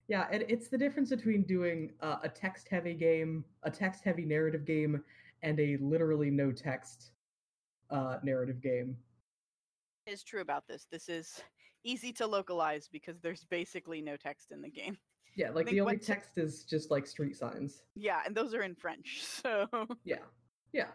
Yeah, and it's the difference between doing uh, a text-heavy game, a text-heavy narrative game, and a literally no text uh, narrative game. Is true about this. This is easy to localize because there's basically no text in the game. Yeah, like the only text is just like street signs. Yeah, and those are in French. *laughs* So Yeah, yeah,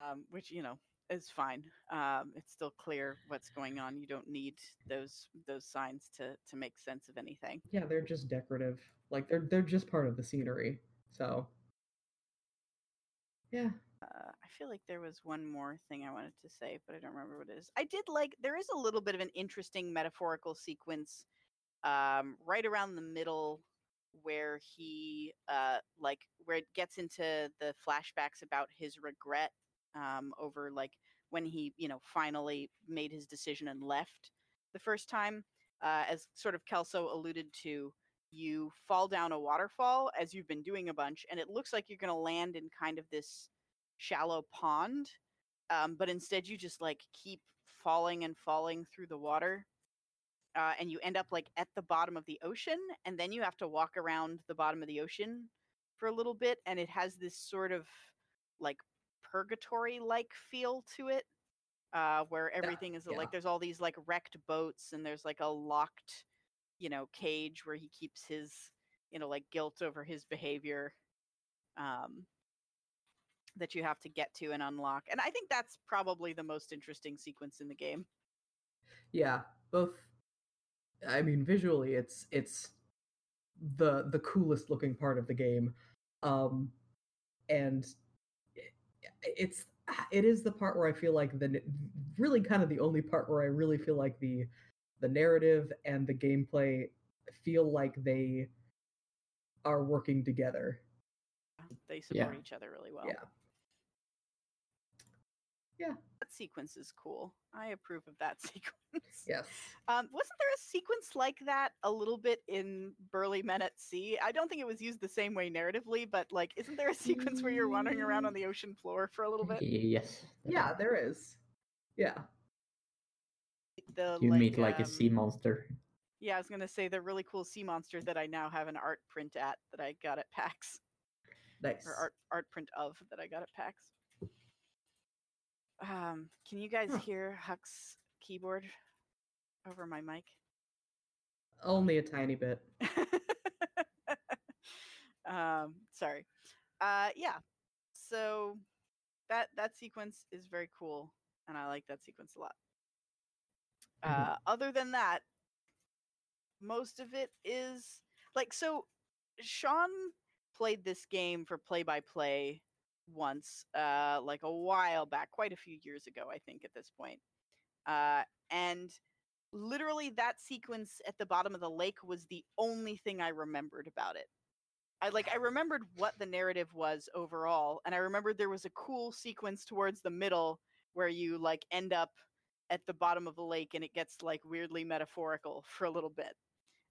um, which you know is fine. Um, it's still clear what's going on. You don't need those those signs to to make sense of anything. yeah. They're just decorative. Like they're they're just part of the scenery. So, yeah, Uh, I feel like there was one more thing I wanted to say, but I don't remember what it is. I did like there is a little bit of an interesting metaphorical sequence um, right around the middle where he uh, like where it gets into the flashbacks about his regret um, over like when he you know finally made his decision and left the first time. Uh, as sort of Kelso alluded to, you fall down a waterfall as you've been doing a bunch, and it looks like you're going to land in kind of this shallow pond um, but instead you just like keep falling and falling through the water uh, and you end up like at the bottom of the ocean and then you have to walk around the bottom of the ocean for a little bit and it has this sort of like purgatory like feel to it uh, where everything is yeah. like there's all these like wrecked boats and there's like a locked you know cage where he keeps his you know like guilt over his behavior um that you have to get to and unlock. And I think that's probably the most interesting sequence in the game. yeah. Both. I mean, visually, it's it's the the coolest looking part of the game, um, and i- it's it is the part where I feel like the really kind of the only part where I really feel like the the narrative and the gameplay feel like they are working together. They support Yeah. each other really well. Yeah. Yeah. That sequence is cool. I approve of that *laughs* sequence. Yes. Um, wasn't there a sequence like that a little bit in Burly Men at Sea? I don't think it was used the same way narratively, but like, isn't there a sequence where you're wandering around on the ocean floor for a little bit? Yes. Yeah, there is. Yeah. The You meet like a um, sea monster. Yeah, I was gonna say the really cool sea monster that I now have an art print at that I got at PAX Nice. or art art print of that I got at PAX. Um, can you guys hear Huck's keyboard over my mic? Only a tiny bit. *laughs* um, sorry. Uh, yeah. So that that sequence is very cool, and I like that sequence a lot. Mhm. Uh, other than that, most of it is like so. Sean played this game for play by play once, uh, like a while back, quite a few years ago, I think, at this point. Uh, and literally, that sequence at the bottom of the lake was the only thing I remembered about it. I like I remembered what the narrative was overall, and I remembered there was a cool sequence towards the middle where you like end up at the bottom of the lake and it gets like weirdly metaphorical for a little bit.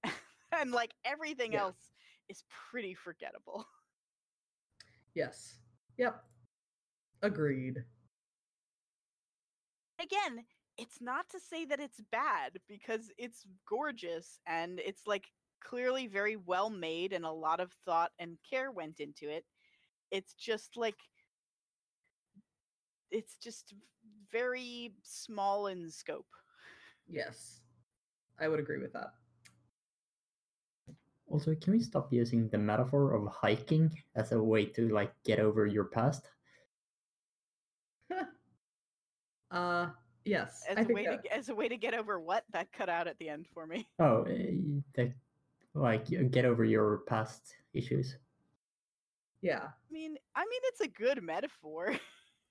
*laughs* and like everything Yeah. else is pretty forgettable. Yes. Yep. Agreed. Again, it's not to say that it's bad because it's gorgeous and it's like clearly very well made and a lot of thought and care went into it. It's just like it's just very small in scope. Yes. I would agree with that. Also, can we stop using the metaphor of hiking as a way to like get over your past? *laughs* uh yes. As I a think way that- to as a way to get over what that cut out at the end for me. Oh, eh, the, like get over your past issues. yeah. I mean, I mean it's a good metaphor.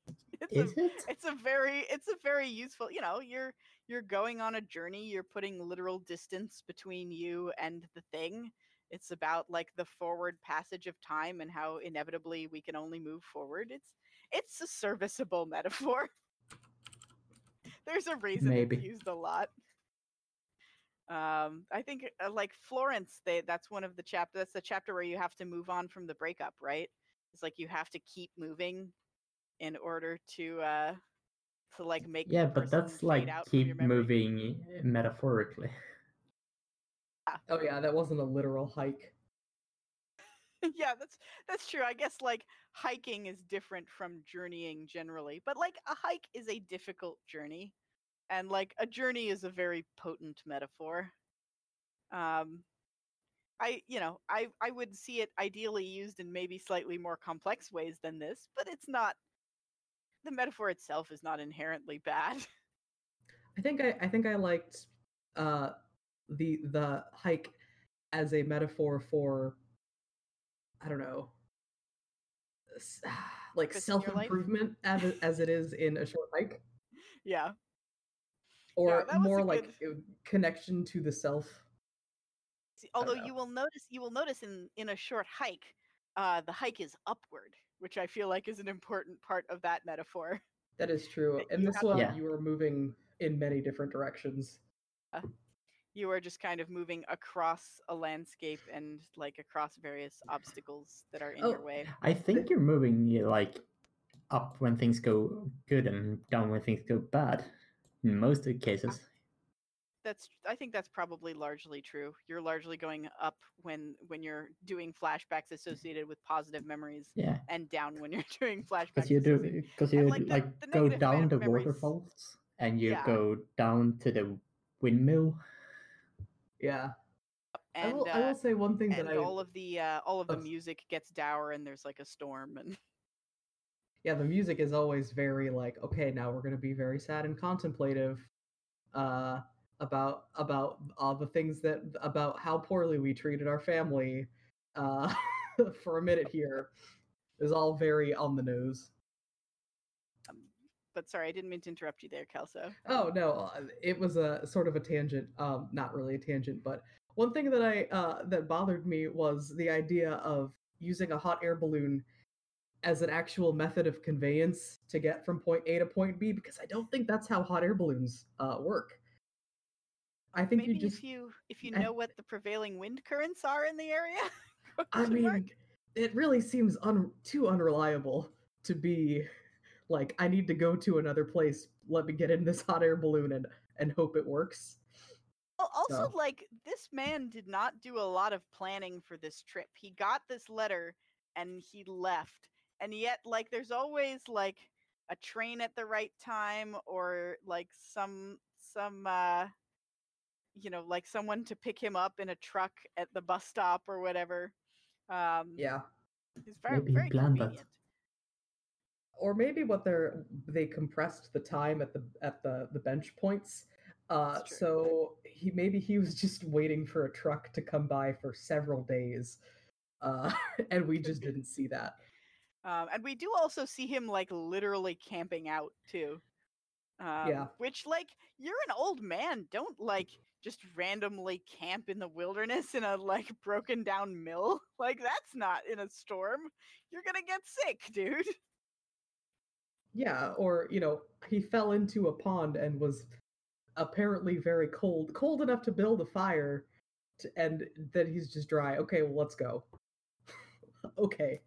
*laughs* it's Is a it? it's a very it's a very useful you know you're you're going on a journey you're putting literal distance between you and the thing it's about like the forward passage of time and how inevitably we can only move forward it's it's a serviceable *laughs* metaphor there's a reason Maybe. it's used a lot um i think uh, like florence they that's one of the chapter that's the chapter where you have to move on from the breakup right it's like you have to keep moving in order to uh to like make Yeah, but that's like out from your keep moving eh, metaphorically. Oh yeah, that wasn't a literal hike. yeah that's that's true i guess like hiking is different from journeying generally but like a hike is a difficult journey and like a journey is a very potent metaphor um i you know i i would see it ideally used in maybe slightly more complex ways than this but it's not the metaphor itself is not inherently bad I think I, I think I liked uh the the hike as a metaphor for I don't know *sighs* like Purpose in your self life? improvement as it- as it is in a short hike *laughs* yeah or that was a more like good- uh, connection to the self. See, although you will notice you will notice in in a short hike uh the hike is upward which i feel like is an important part of that metaphor That is true. *laughs* that In this have- one, Yeah. you are moving in many different directions. You are just kind of moving across a landscape and like across various obstacles that are in your Oh, way I think you're moving like up when things go good and down when things go bad. In most of the cases. that's i think that's probably largely true you're largely going up when when you're doing flashbacks associated with positive memories Yeah. and down when you're *laughs* doing flashbacks Because you do because you like, like, the- the go down the memories- waterfalls and you Yeah. go down to the windmill. Yeah. I and will, I uh, will say one thing that I all of the uh, all of the music gets dour and there's like a storm and yeah, the music is always very like, okay, now we're gonna be very sad and contemplative, uh, about about all the things that about how poorly we treated our family, uh, *laughs* for a minute here, is all very on the nose. But sorry i didn't mean to interrupt you there kelso Oh no, uh, it was a sort of a tangent. Um, not really a tangent, but one thing that I uh that bothered me was the idea of using a hot air balloon as an actual method of conveyance to get from point A to point B because I don't think that's how hot air balloons uh, work. I think Maybe you just if you if you I- know what the prevailing wind currents are in the area. *laughs* I mean, it really seems un- too unreliable to be like I need to go to another place. Let me get in this hot air balloon and and hope it works. Al- also, So- like this man did not do a lot of planning for this trip. He got this letter and he left, and yet, like, there's always like a train at the right time, or like some some uh, you know, like someone to pick him up in a truck at the bus stop or whatever. Um, Yeah. it's very Maybe very planned that. Or maybe what they're they compressed the time at the at the the bench points uh so he maybe he was just waiting for a truck to come by for several days uh *laughs* and we just didn't see that Um, and we do also see him like literally camping out too. Um, Yeah. Which, like, you're an old man. Don't like just randomly camp in the wilderness in a like broken down mill. *laughs* Like, that's not in a storm. You're gonna get sick, dude. Yeah or you know he fell into a pond and was apparently very cold cold enough to build a fire to, and then he's just dry okay well let's go *laughs* okay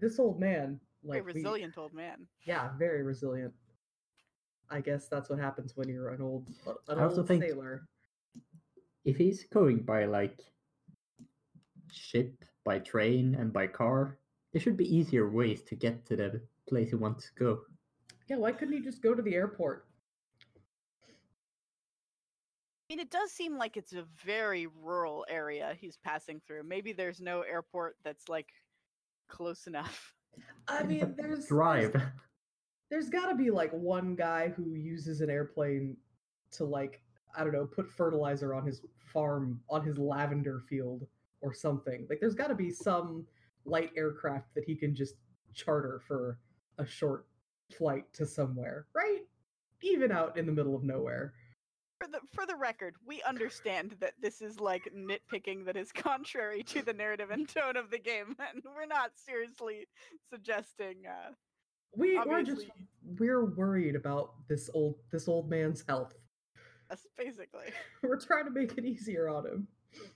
this old man Very like we- resilient old man. Yeah, very resilient. I guess that's what happens when you're an old an I also old think- sailor. If he's going by like ship, by train, and by car, there should be easier ways to get to the place he wants to go. Yeah, why couldn't he just go to the airport? I mean, it does seem like it's a very rural area he's passing through. Maybe there's no airport that's like close enough. I mean, there's Drive. There's, there's got to be like one guy who uses an airplane to like I don't know, put fertilizer on his farm on his lavender field or something. Like there's got to be some light aircraft that he can just charter for a short flight to somewhere, right? Even out in the middle of nowhere. For the for the record, we understand that this is like nitpicking that is *laughs* contrary to the narrative and tone of the game, *laughs* and we're not seriously suggesting. Uh, We we're just we're worried about this old this old man's health. us, basically, *laughs* We're trying to make it easier on him.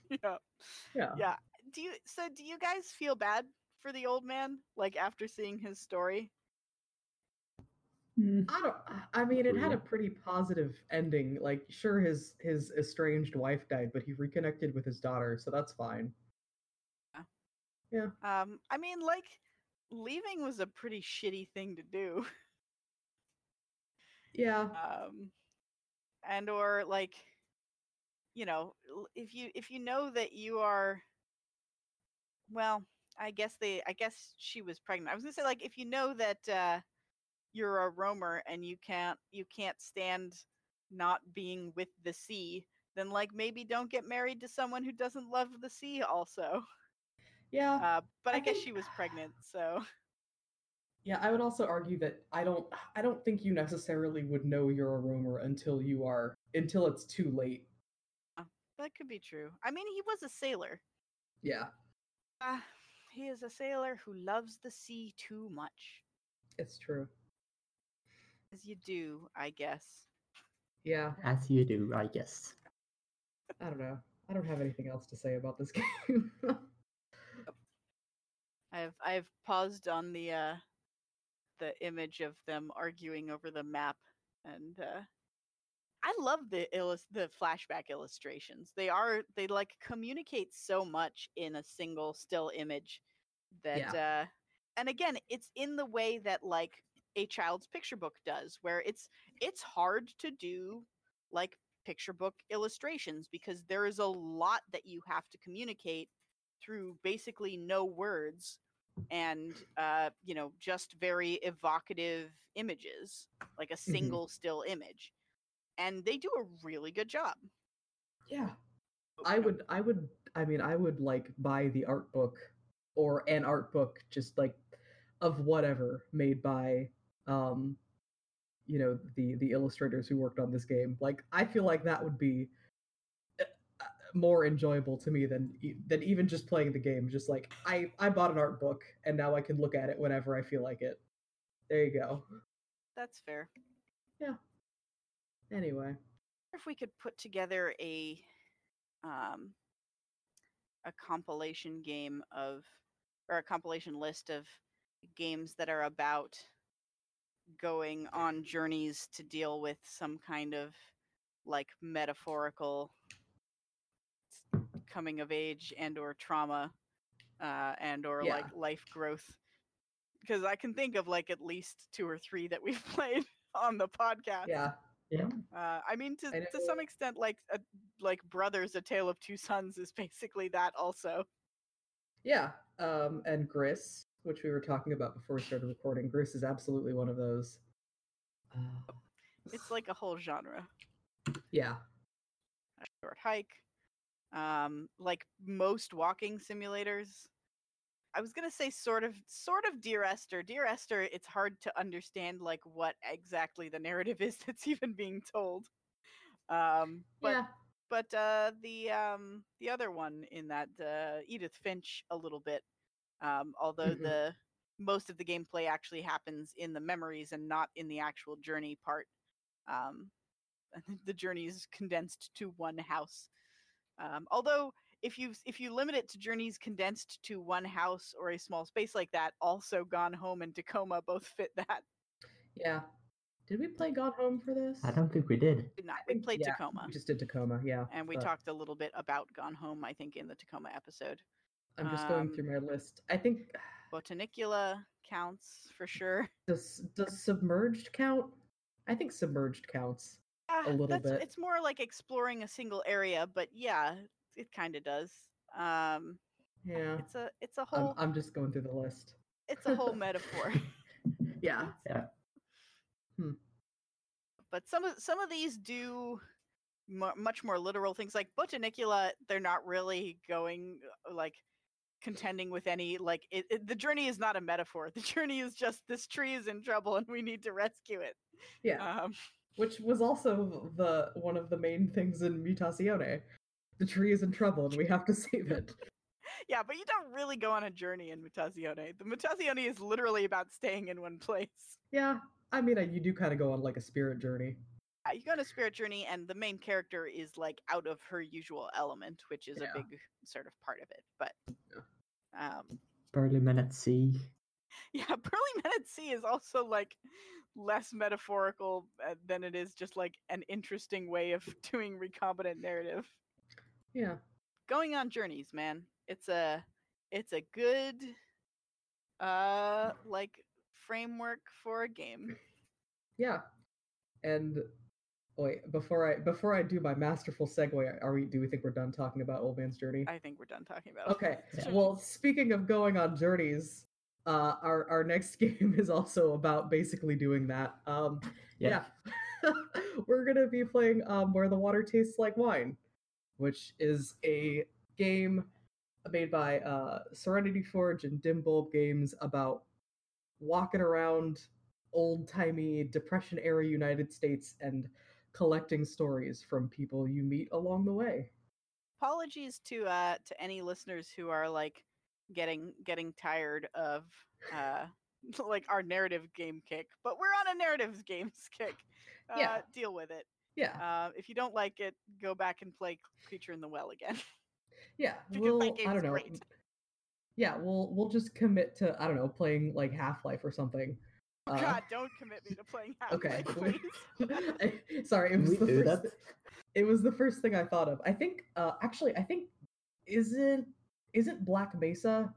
yeah, Yeah. yeah. Do you so? Do you guys feel bad for the old man, like after seeing his story? Hmm, I don't I mean it had a pretty positive ending. Like sure his his estranged wife died, but he reconnected with his daughter, so that's fine. Yeah. yeah. Um, I mean, like leaving was a pretty shitty thing to do. Yeah. *laughs* um and or like you know if you if you know that you are well i guess they i guess she was pregnant i was gonna say like if you know that uh you're a roamer and you can't you can't stand not being with the sea then like maybe don't get married to someone who doesn't love the sea also Yeah. uh but i, I guess think- she was pregnant so Yeah, I would also argue that I don't I don't think you necessarily would know you're a roamer until you are until it's too late. that could be true i mean he was a sailor Yeah, uh, he is a sailor who loves the sea too much it's true. As you do, I guess. Yeah, As you do, I guess. I don't know. I don't have anything else to say about this *laughs* game. I've I've paused on the uh the image of them arguing over the map and uh I love the illus- the flashback illustrations. They are they like communicate so much in a single still image that uh and again, it's in the way that like a child's picture book does where it's it's hard to do like picture book illustrations because there is a lot that you have to communicate through basically no words and uh, you know just very evocative images like a single still image and they do a really good job. Yeah. I would I would I mean I would like buy the art book or an art book just like of whatever made by um you know the the illustrators who worked on this game. Like I feel like that would be uh, uh, more enjoyable to me than than even just playing the game. Just like I I bought an art book and now I can look at it whenever I feel like it. There you go. That's fair. Yeah. Anyway, if we could put together a um a compilation game of or a compilation list of games that are about going on journeys to deal with some kind of like metaphorical coming of age and or trauma uh and or Yeah. like life growth because i can think of like at least two or three that we've *laughs* played on the podcast yeah, Yeah. uh, I mean, to I to some extent, like a, like Brothers: A Tale of Two Sons is basically that. Also, yeah. Um, and Gris, which we were talking about before we started recording, Gris is absolutely one of those. Uh, it's like a whole genre. yeah, A short hike, um, like most walking simulators. I was gonna say sort of, sort of Dear Esther. Dear Esther, it's hard to understand like what exactly the narrative is *laughs* that's even being told. Um, but yeah, but uh, the um, the other one in that uh, Edith Finch a little bit, um, although Mhm. the most of the gameplay actually happens in the memories and not in the actual journey part. Um, *laughs* the journey is condensed to one house. Um, although if you if you limit it to journeys condensed to one house or a small space like that, also Gone Home and Tacoma both fit that. yeah. Did we play Gone Home for this? I don't think we did. Did not we played yeah, Tacoma, We just did Tacoma, yeah. and we but talked a little bit about Gone Home. I think in the Tacoma episode. I'm just going um, through my list. I think Botanicula counts for sure. *sighs* does does submerged count? I think submerged counts. Ah, little that's, bit. It's more like exploring a single area, but yeah, it kind of does. Um, Yeah. it's a it's a I'm whole I'm just going through the list. it's a whole metaphor. *laughs* Yeah. *laughs* Yeah. Hmm. But some of some of these do mu- much more literal things like botanicula they're not really going uh, like contending with any like it, it, the journey is not a metaphor *laughs* the journey is just this tree is in trouble and we need to rescue it Yeah. um Which was also the one of the main things in Mutazione. The tree is in trouble and we have to save it. *laughs* yeah but you don't really go on a journey in mutazione the mutazione is literally about staying in one place Yeah. I mean, uh, you do kind of go on like a spirit journey. Uh, you go on a spirit journey and the main character is like out of her usual element which is Yeah. a big sort of part of it but um Burly Men at Sea. Yeah, *laughs* Burly Men at Sea is also like less metaphorical uh, than it is just like an interesting way of *laughs* doing recombinant narrative. Yeah. Going on journeys, man. It's a it's a good uh like framework for a game. Yeah. And wait, before I before I do my masterful segue, are we do we think we're done talking about Old Man's Journey? I think we're done talking about Okay. Sure. Well, speaking of going on journeys, uh our our next *laughs* game is also about basically doing that. Um yeah. *laughs* We're going to be playing um Where the Water Tastes Like Wine, which is a game made by uh Serenity Forge and Dim Bulb Games about walking around old-timey depression era United States and collecting stories from people you meet along the way. apologies to uh to any listeners who are like getting getting tired of uh *laughs* like our narrative game kick but we're on a narrative games kick *laughs* uh, Yeah. deal with it Yeah. uh if you don't like it go back and play creature in the well again *laughs* Yeah, we'll, I don't know. great Yeah, we'll we'll just commit to I don't know playing like Half Life or something. Uh, god don't commit me to playing half okay. *laughs* please I- Sorry, it was We the first. that. It was the first thing I thought of. I think, uh, actually, I think isn't isn't Black Mesa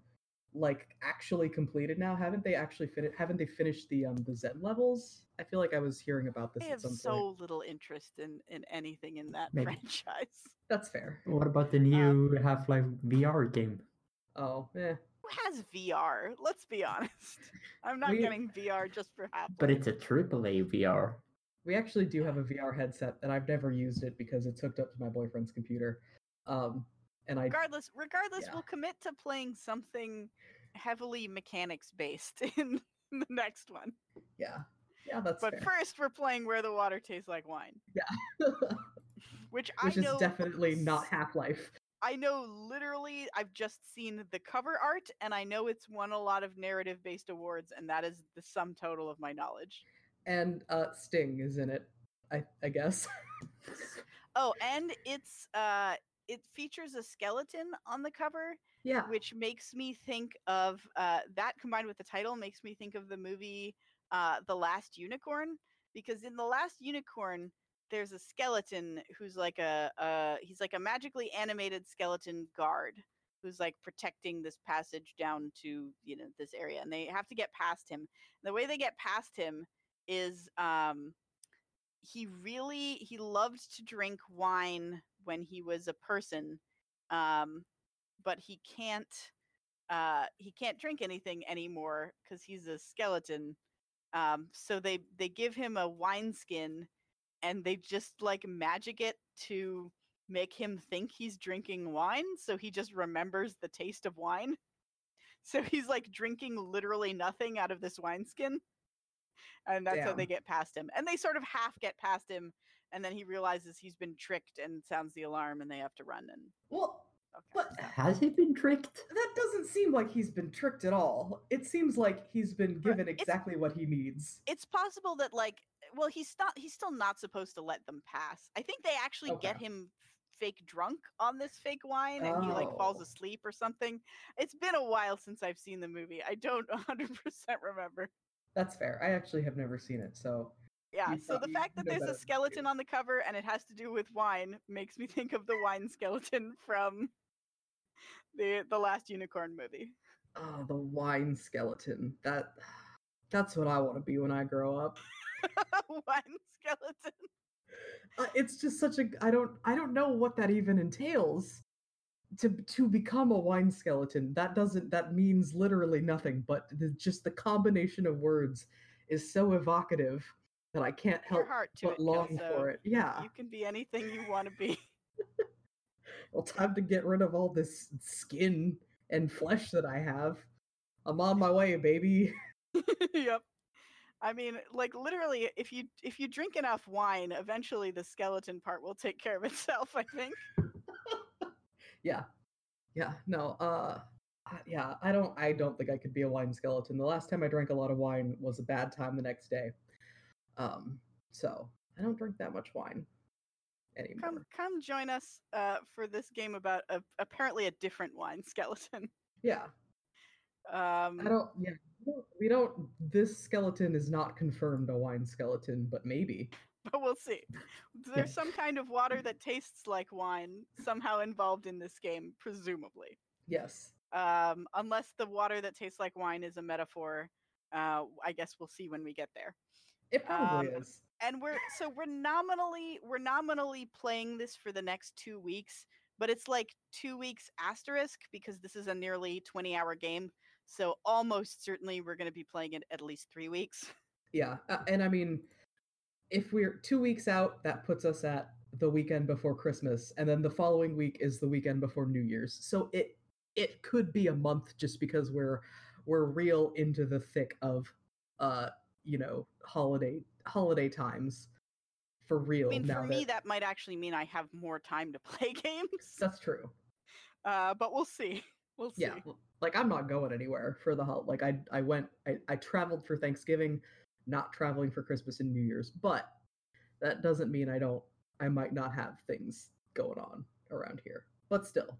like actually completed now? Haven't they actually finished? Haven't they finished the um the Xen levels? I feel like I was hearing about this i at have some so point. little interest in in anything in that Maybe. franchise That's fair. What about the new Half Life VR game? Oh, eh. Who has vr let's be honest *laughs* i'm not We- getting vr just for half But it's a AAA VR. We actually do have a VR headset, and I've never used it because it's hooked up to my boyfriend's computer. Um, and I regardless regardless yeah. we'll commit to playing something heavily mechanics based *laughs* in the next one yeah, yeah, that's but fair. first we're playing where the water tastes like wine Yeah. *laughs* which I which is know definitely not Half Life. I know literally I've just seen the cover art and I know it's won a lot of narrative based awards and that is the sum total of my knowledge. And uh, Sting is in it, I, I guess. *laughs* Oh, and it's uh it features a skeleton on the cover yeah. which makes me think of uh that combined with the title makes me think of the movie uh The Last Unicorn because in The Last Unicorn there's a skeleton who's like a he's like a magically animated skeleton guard who's like protecting this passage down to you know this area and they have to get past him. The way they get past him is um he really he loved to drink wine when he was a person um but he can't uh he can't drink anything anymore because he's a skeleton um so they they give him a wineskin and they just like magic it to make him think he's drinking wine so he just remembers the taste of wine *laughs* so he's like drinking literally nothing out of this wineskin and that's how they get past him and they sort of half get past him and then he realizes he's been tricked and sounds the alarm and they have to run and Well, okay but Has he been tricked? that doesn't seem like he's been tricked at all. It seems like he's been Right, given it's- exactly what he needs. it's possible that like well he's not he's still not supposed to let them pass i think they actually get him fake drunk on this fake wine and he like falls Oh. asleep or something it's been a while since i've seen the movie i don't *laughs* 100% remember That's fair. I actually have never seen it, so yeah so the fact that there's a skeleton on the cover and it has to do with wine makes me think of the wine skeleton from the the last unicorn movie oh, the wine skeleton. That that's what I want to be when I grow up. *laughs* wine skeleton Uh, it's just such a I don't I don't know what that even entails. To to become a wine skeleton, that doesn't that means literally nothing. But the, just the combination of words is so evocative that I can't help heart to but it long Kelso. for it. Yeah. you can be anything you want to be *laughs* Well, time to get rid of all this skin and flesh that I have. I'm on my way, baby. *laughs* yep. I mean, like literally, if you if you drink enough wine, eventually the skeleton part will take care of itself. I think. yeah. Yeah. No. Uh yeah, I don't I don't think I could be a wine skeleton. The last time I drank a lot of wine was a bad time the next day. Um so, I don't drink that much wine anymore. Come come join us uh, for this game about a, apparently a different wine *laughs* skeleton. Yeah. Um, I don't yeah, we don't, this skeleton is not confirmed a wine skeleton, but maybe. but we'll see. There's some kind of water that tastes like wine somehow involved in this game, presumably. Yes. Um, unless the water that tastes like wine is a metaphor, uh, I guess we'll see when we get there. It probably Um, is. and we're so we're nominally we're nominally playing this for the next two weeks but it's like two weeks asterisk because this is a nearly 20 hour game so almost certainly we're going to be playing it at least three weeks *laughs* Yeah, uh, and I mean, if we're two weeks out, that puts us at the weekend before Christmas, and then the following week is the weekend before New Year's. So it it could be a month just because we're we're real into the thick of uh you know holiday holiday times for real. i mean now for me that might actually mean i have more time to *laughs* play games that's true. uh, but we'll see we'll see Yeah, like I'm not going anywhere for the hol- like I I went I I traveled for Thanksgiving, not traveling for Christmas and New Year's, but that doesn't mean I don't I might not have things going on around here. But still.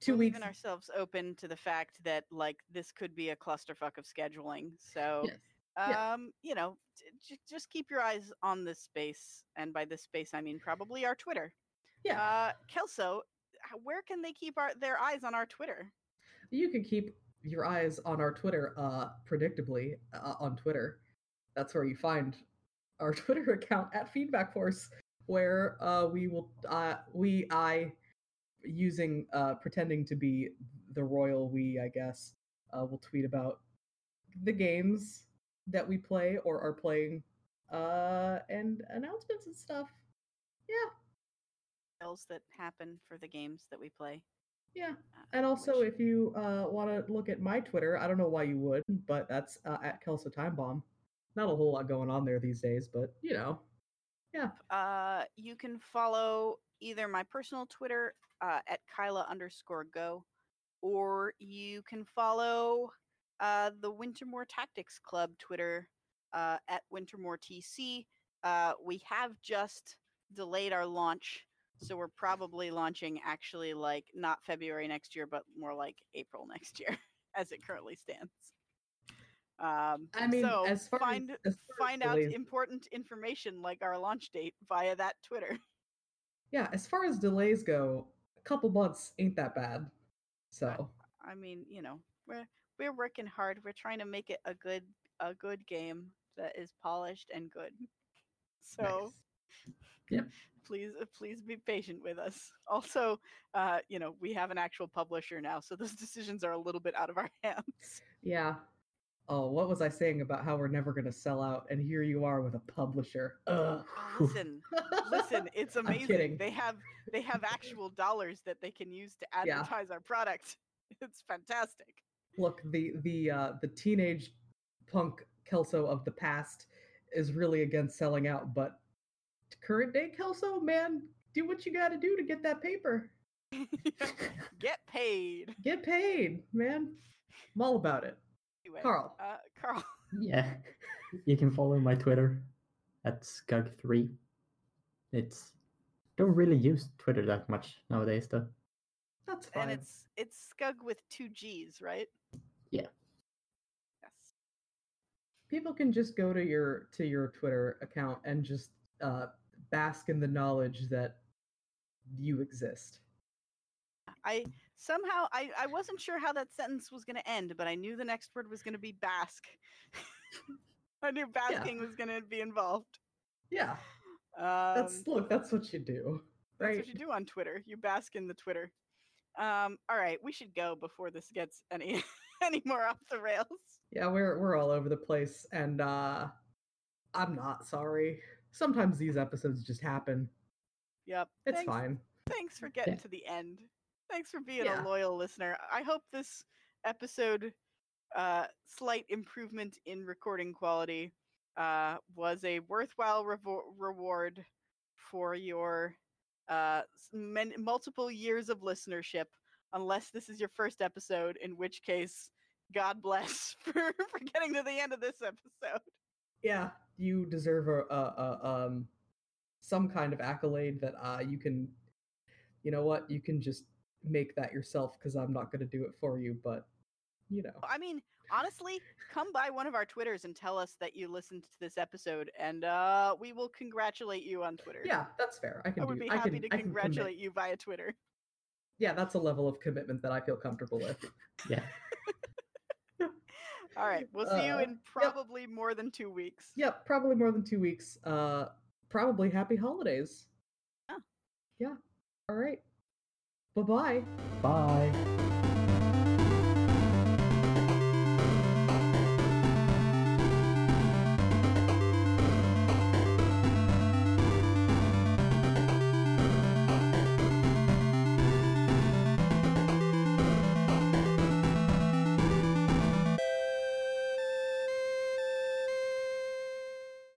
2 we're weeks ourselves open to the fact that like this could be a clusterfuck of scheduling so Yes. yeah. um you know j- just keep your eyes on this space and by this space i mean probably our twitter Yeah. uh kelso where can they keep our their eyes on our twitter you can keep your eyes on our Twitter uh predictably uh, on Twitter. That's where you find our *laughs* Twitter account at Feedback Force where uh we will uh we I using uh pretending to be the royal we I guess uh will tweet about the games that we play or are playing uh and announcements and stuff. Yeah. Details that happen for the games that we play Yeah. uh, And also, which- if you uh, want to look at my Twitter, I don't know why you would, but that's uh, at Kelso Time Bomb. Not a whole lot going on there these days, but you know, Yeah. Uh, you can follow either my personal Twitter uh, at Kyla underscore go, or you can follow uh, the Wintermoor Tactics Club Twitter uh, at Wintermoor TC. Uh, we have just delayed our launch, so we're probably launching actually like not February next year, but more like April next year, *laughs* as it currently stands. Um, I mean, so as far find as far as find out delays- important information like our launch date via that Twitter. *laughs* Yeah, as far as delays go, a couple months ain't that bad. So I mean, you know, we're we're working hard. We're trying to make it a good a good game that is polished and good. *laughs* So Yep. please please be patient with us. Also, uh, you know, we have an actual publisher now, so those *laughs* decisions are a little bit out of our *laughs* hands. yeah. Oh, what was I saying about how we're never gonna sell out? And here you are with a publisher. Ugh. Oh, listen, *laughs* listen, it's amazing. They have they have actual dollars that they can use to Yeah. advertise our product. It's fantastic. Look, the the uh, the teenage punk Kelso of the past is really against selling out, but current day Kelso, man, do what you got to do to get that paper. *laughs* Get paid. *laughs* Get paid, man. I'm all about it. Anyway, Carl. Uh, Carl. *laughs* Yeah. You can follow my Twitter at Scug3. It's don't really use Twitter that much nowadays though. That's fine. And it's it's Scug with two G's, right? Yeah. Yes. People can just go to your to your Twitter account and just uh, bask in the knowledge that you exist. I somehow I, I wasn't sure how that sentence was gonna end, but I knew the next word was gonna be bask. *laughs* I knew basking was gonna be involved. Yeah, Um, that's look. That's what you do, That's right? what you do on Twitter. You bask in the Twitter. Um, all right, we should go before this gets any *laughs* any more off the rails. Yeah, we're we're all over the place, and uh, I'm not sorry. Sometimes these episodes just happen. Yep. It's thanks, fine. Thanks for getting Yeah. to the end. Thanks for being Yeah. a loyal listener. I hope this episode, uh, slight improvement in recording quality, uh, was a worthwhile revo- reward for your uh, men- multiple years of listenership. Unless this is your first episode, in which case, God bless *laughs* for, for getting to the end of this episode. Yeah, you deserve a, a, a um some kind of accolade that uh you can. You know what? You can just make that yourself because I'm not going to do it for you. But you know, I mean, honestly, come by one of our Twitters and tell us that you listened to this episode, and uh, we will congratulate you on Twitter. yeah, that's fair. I can. I would do, be I happy can, to I congratulate you via Twitter. Yeah, that's a level of commitment that I feel comfortable with. Yeah. All right, we'll see you Uh, in probably more than two weeks. Yep, probably more than two weeks. Uh, probably happy holidays. Yeah. Yeah. All right. Bye bye. Bye.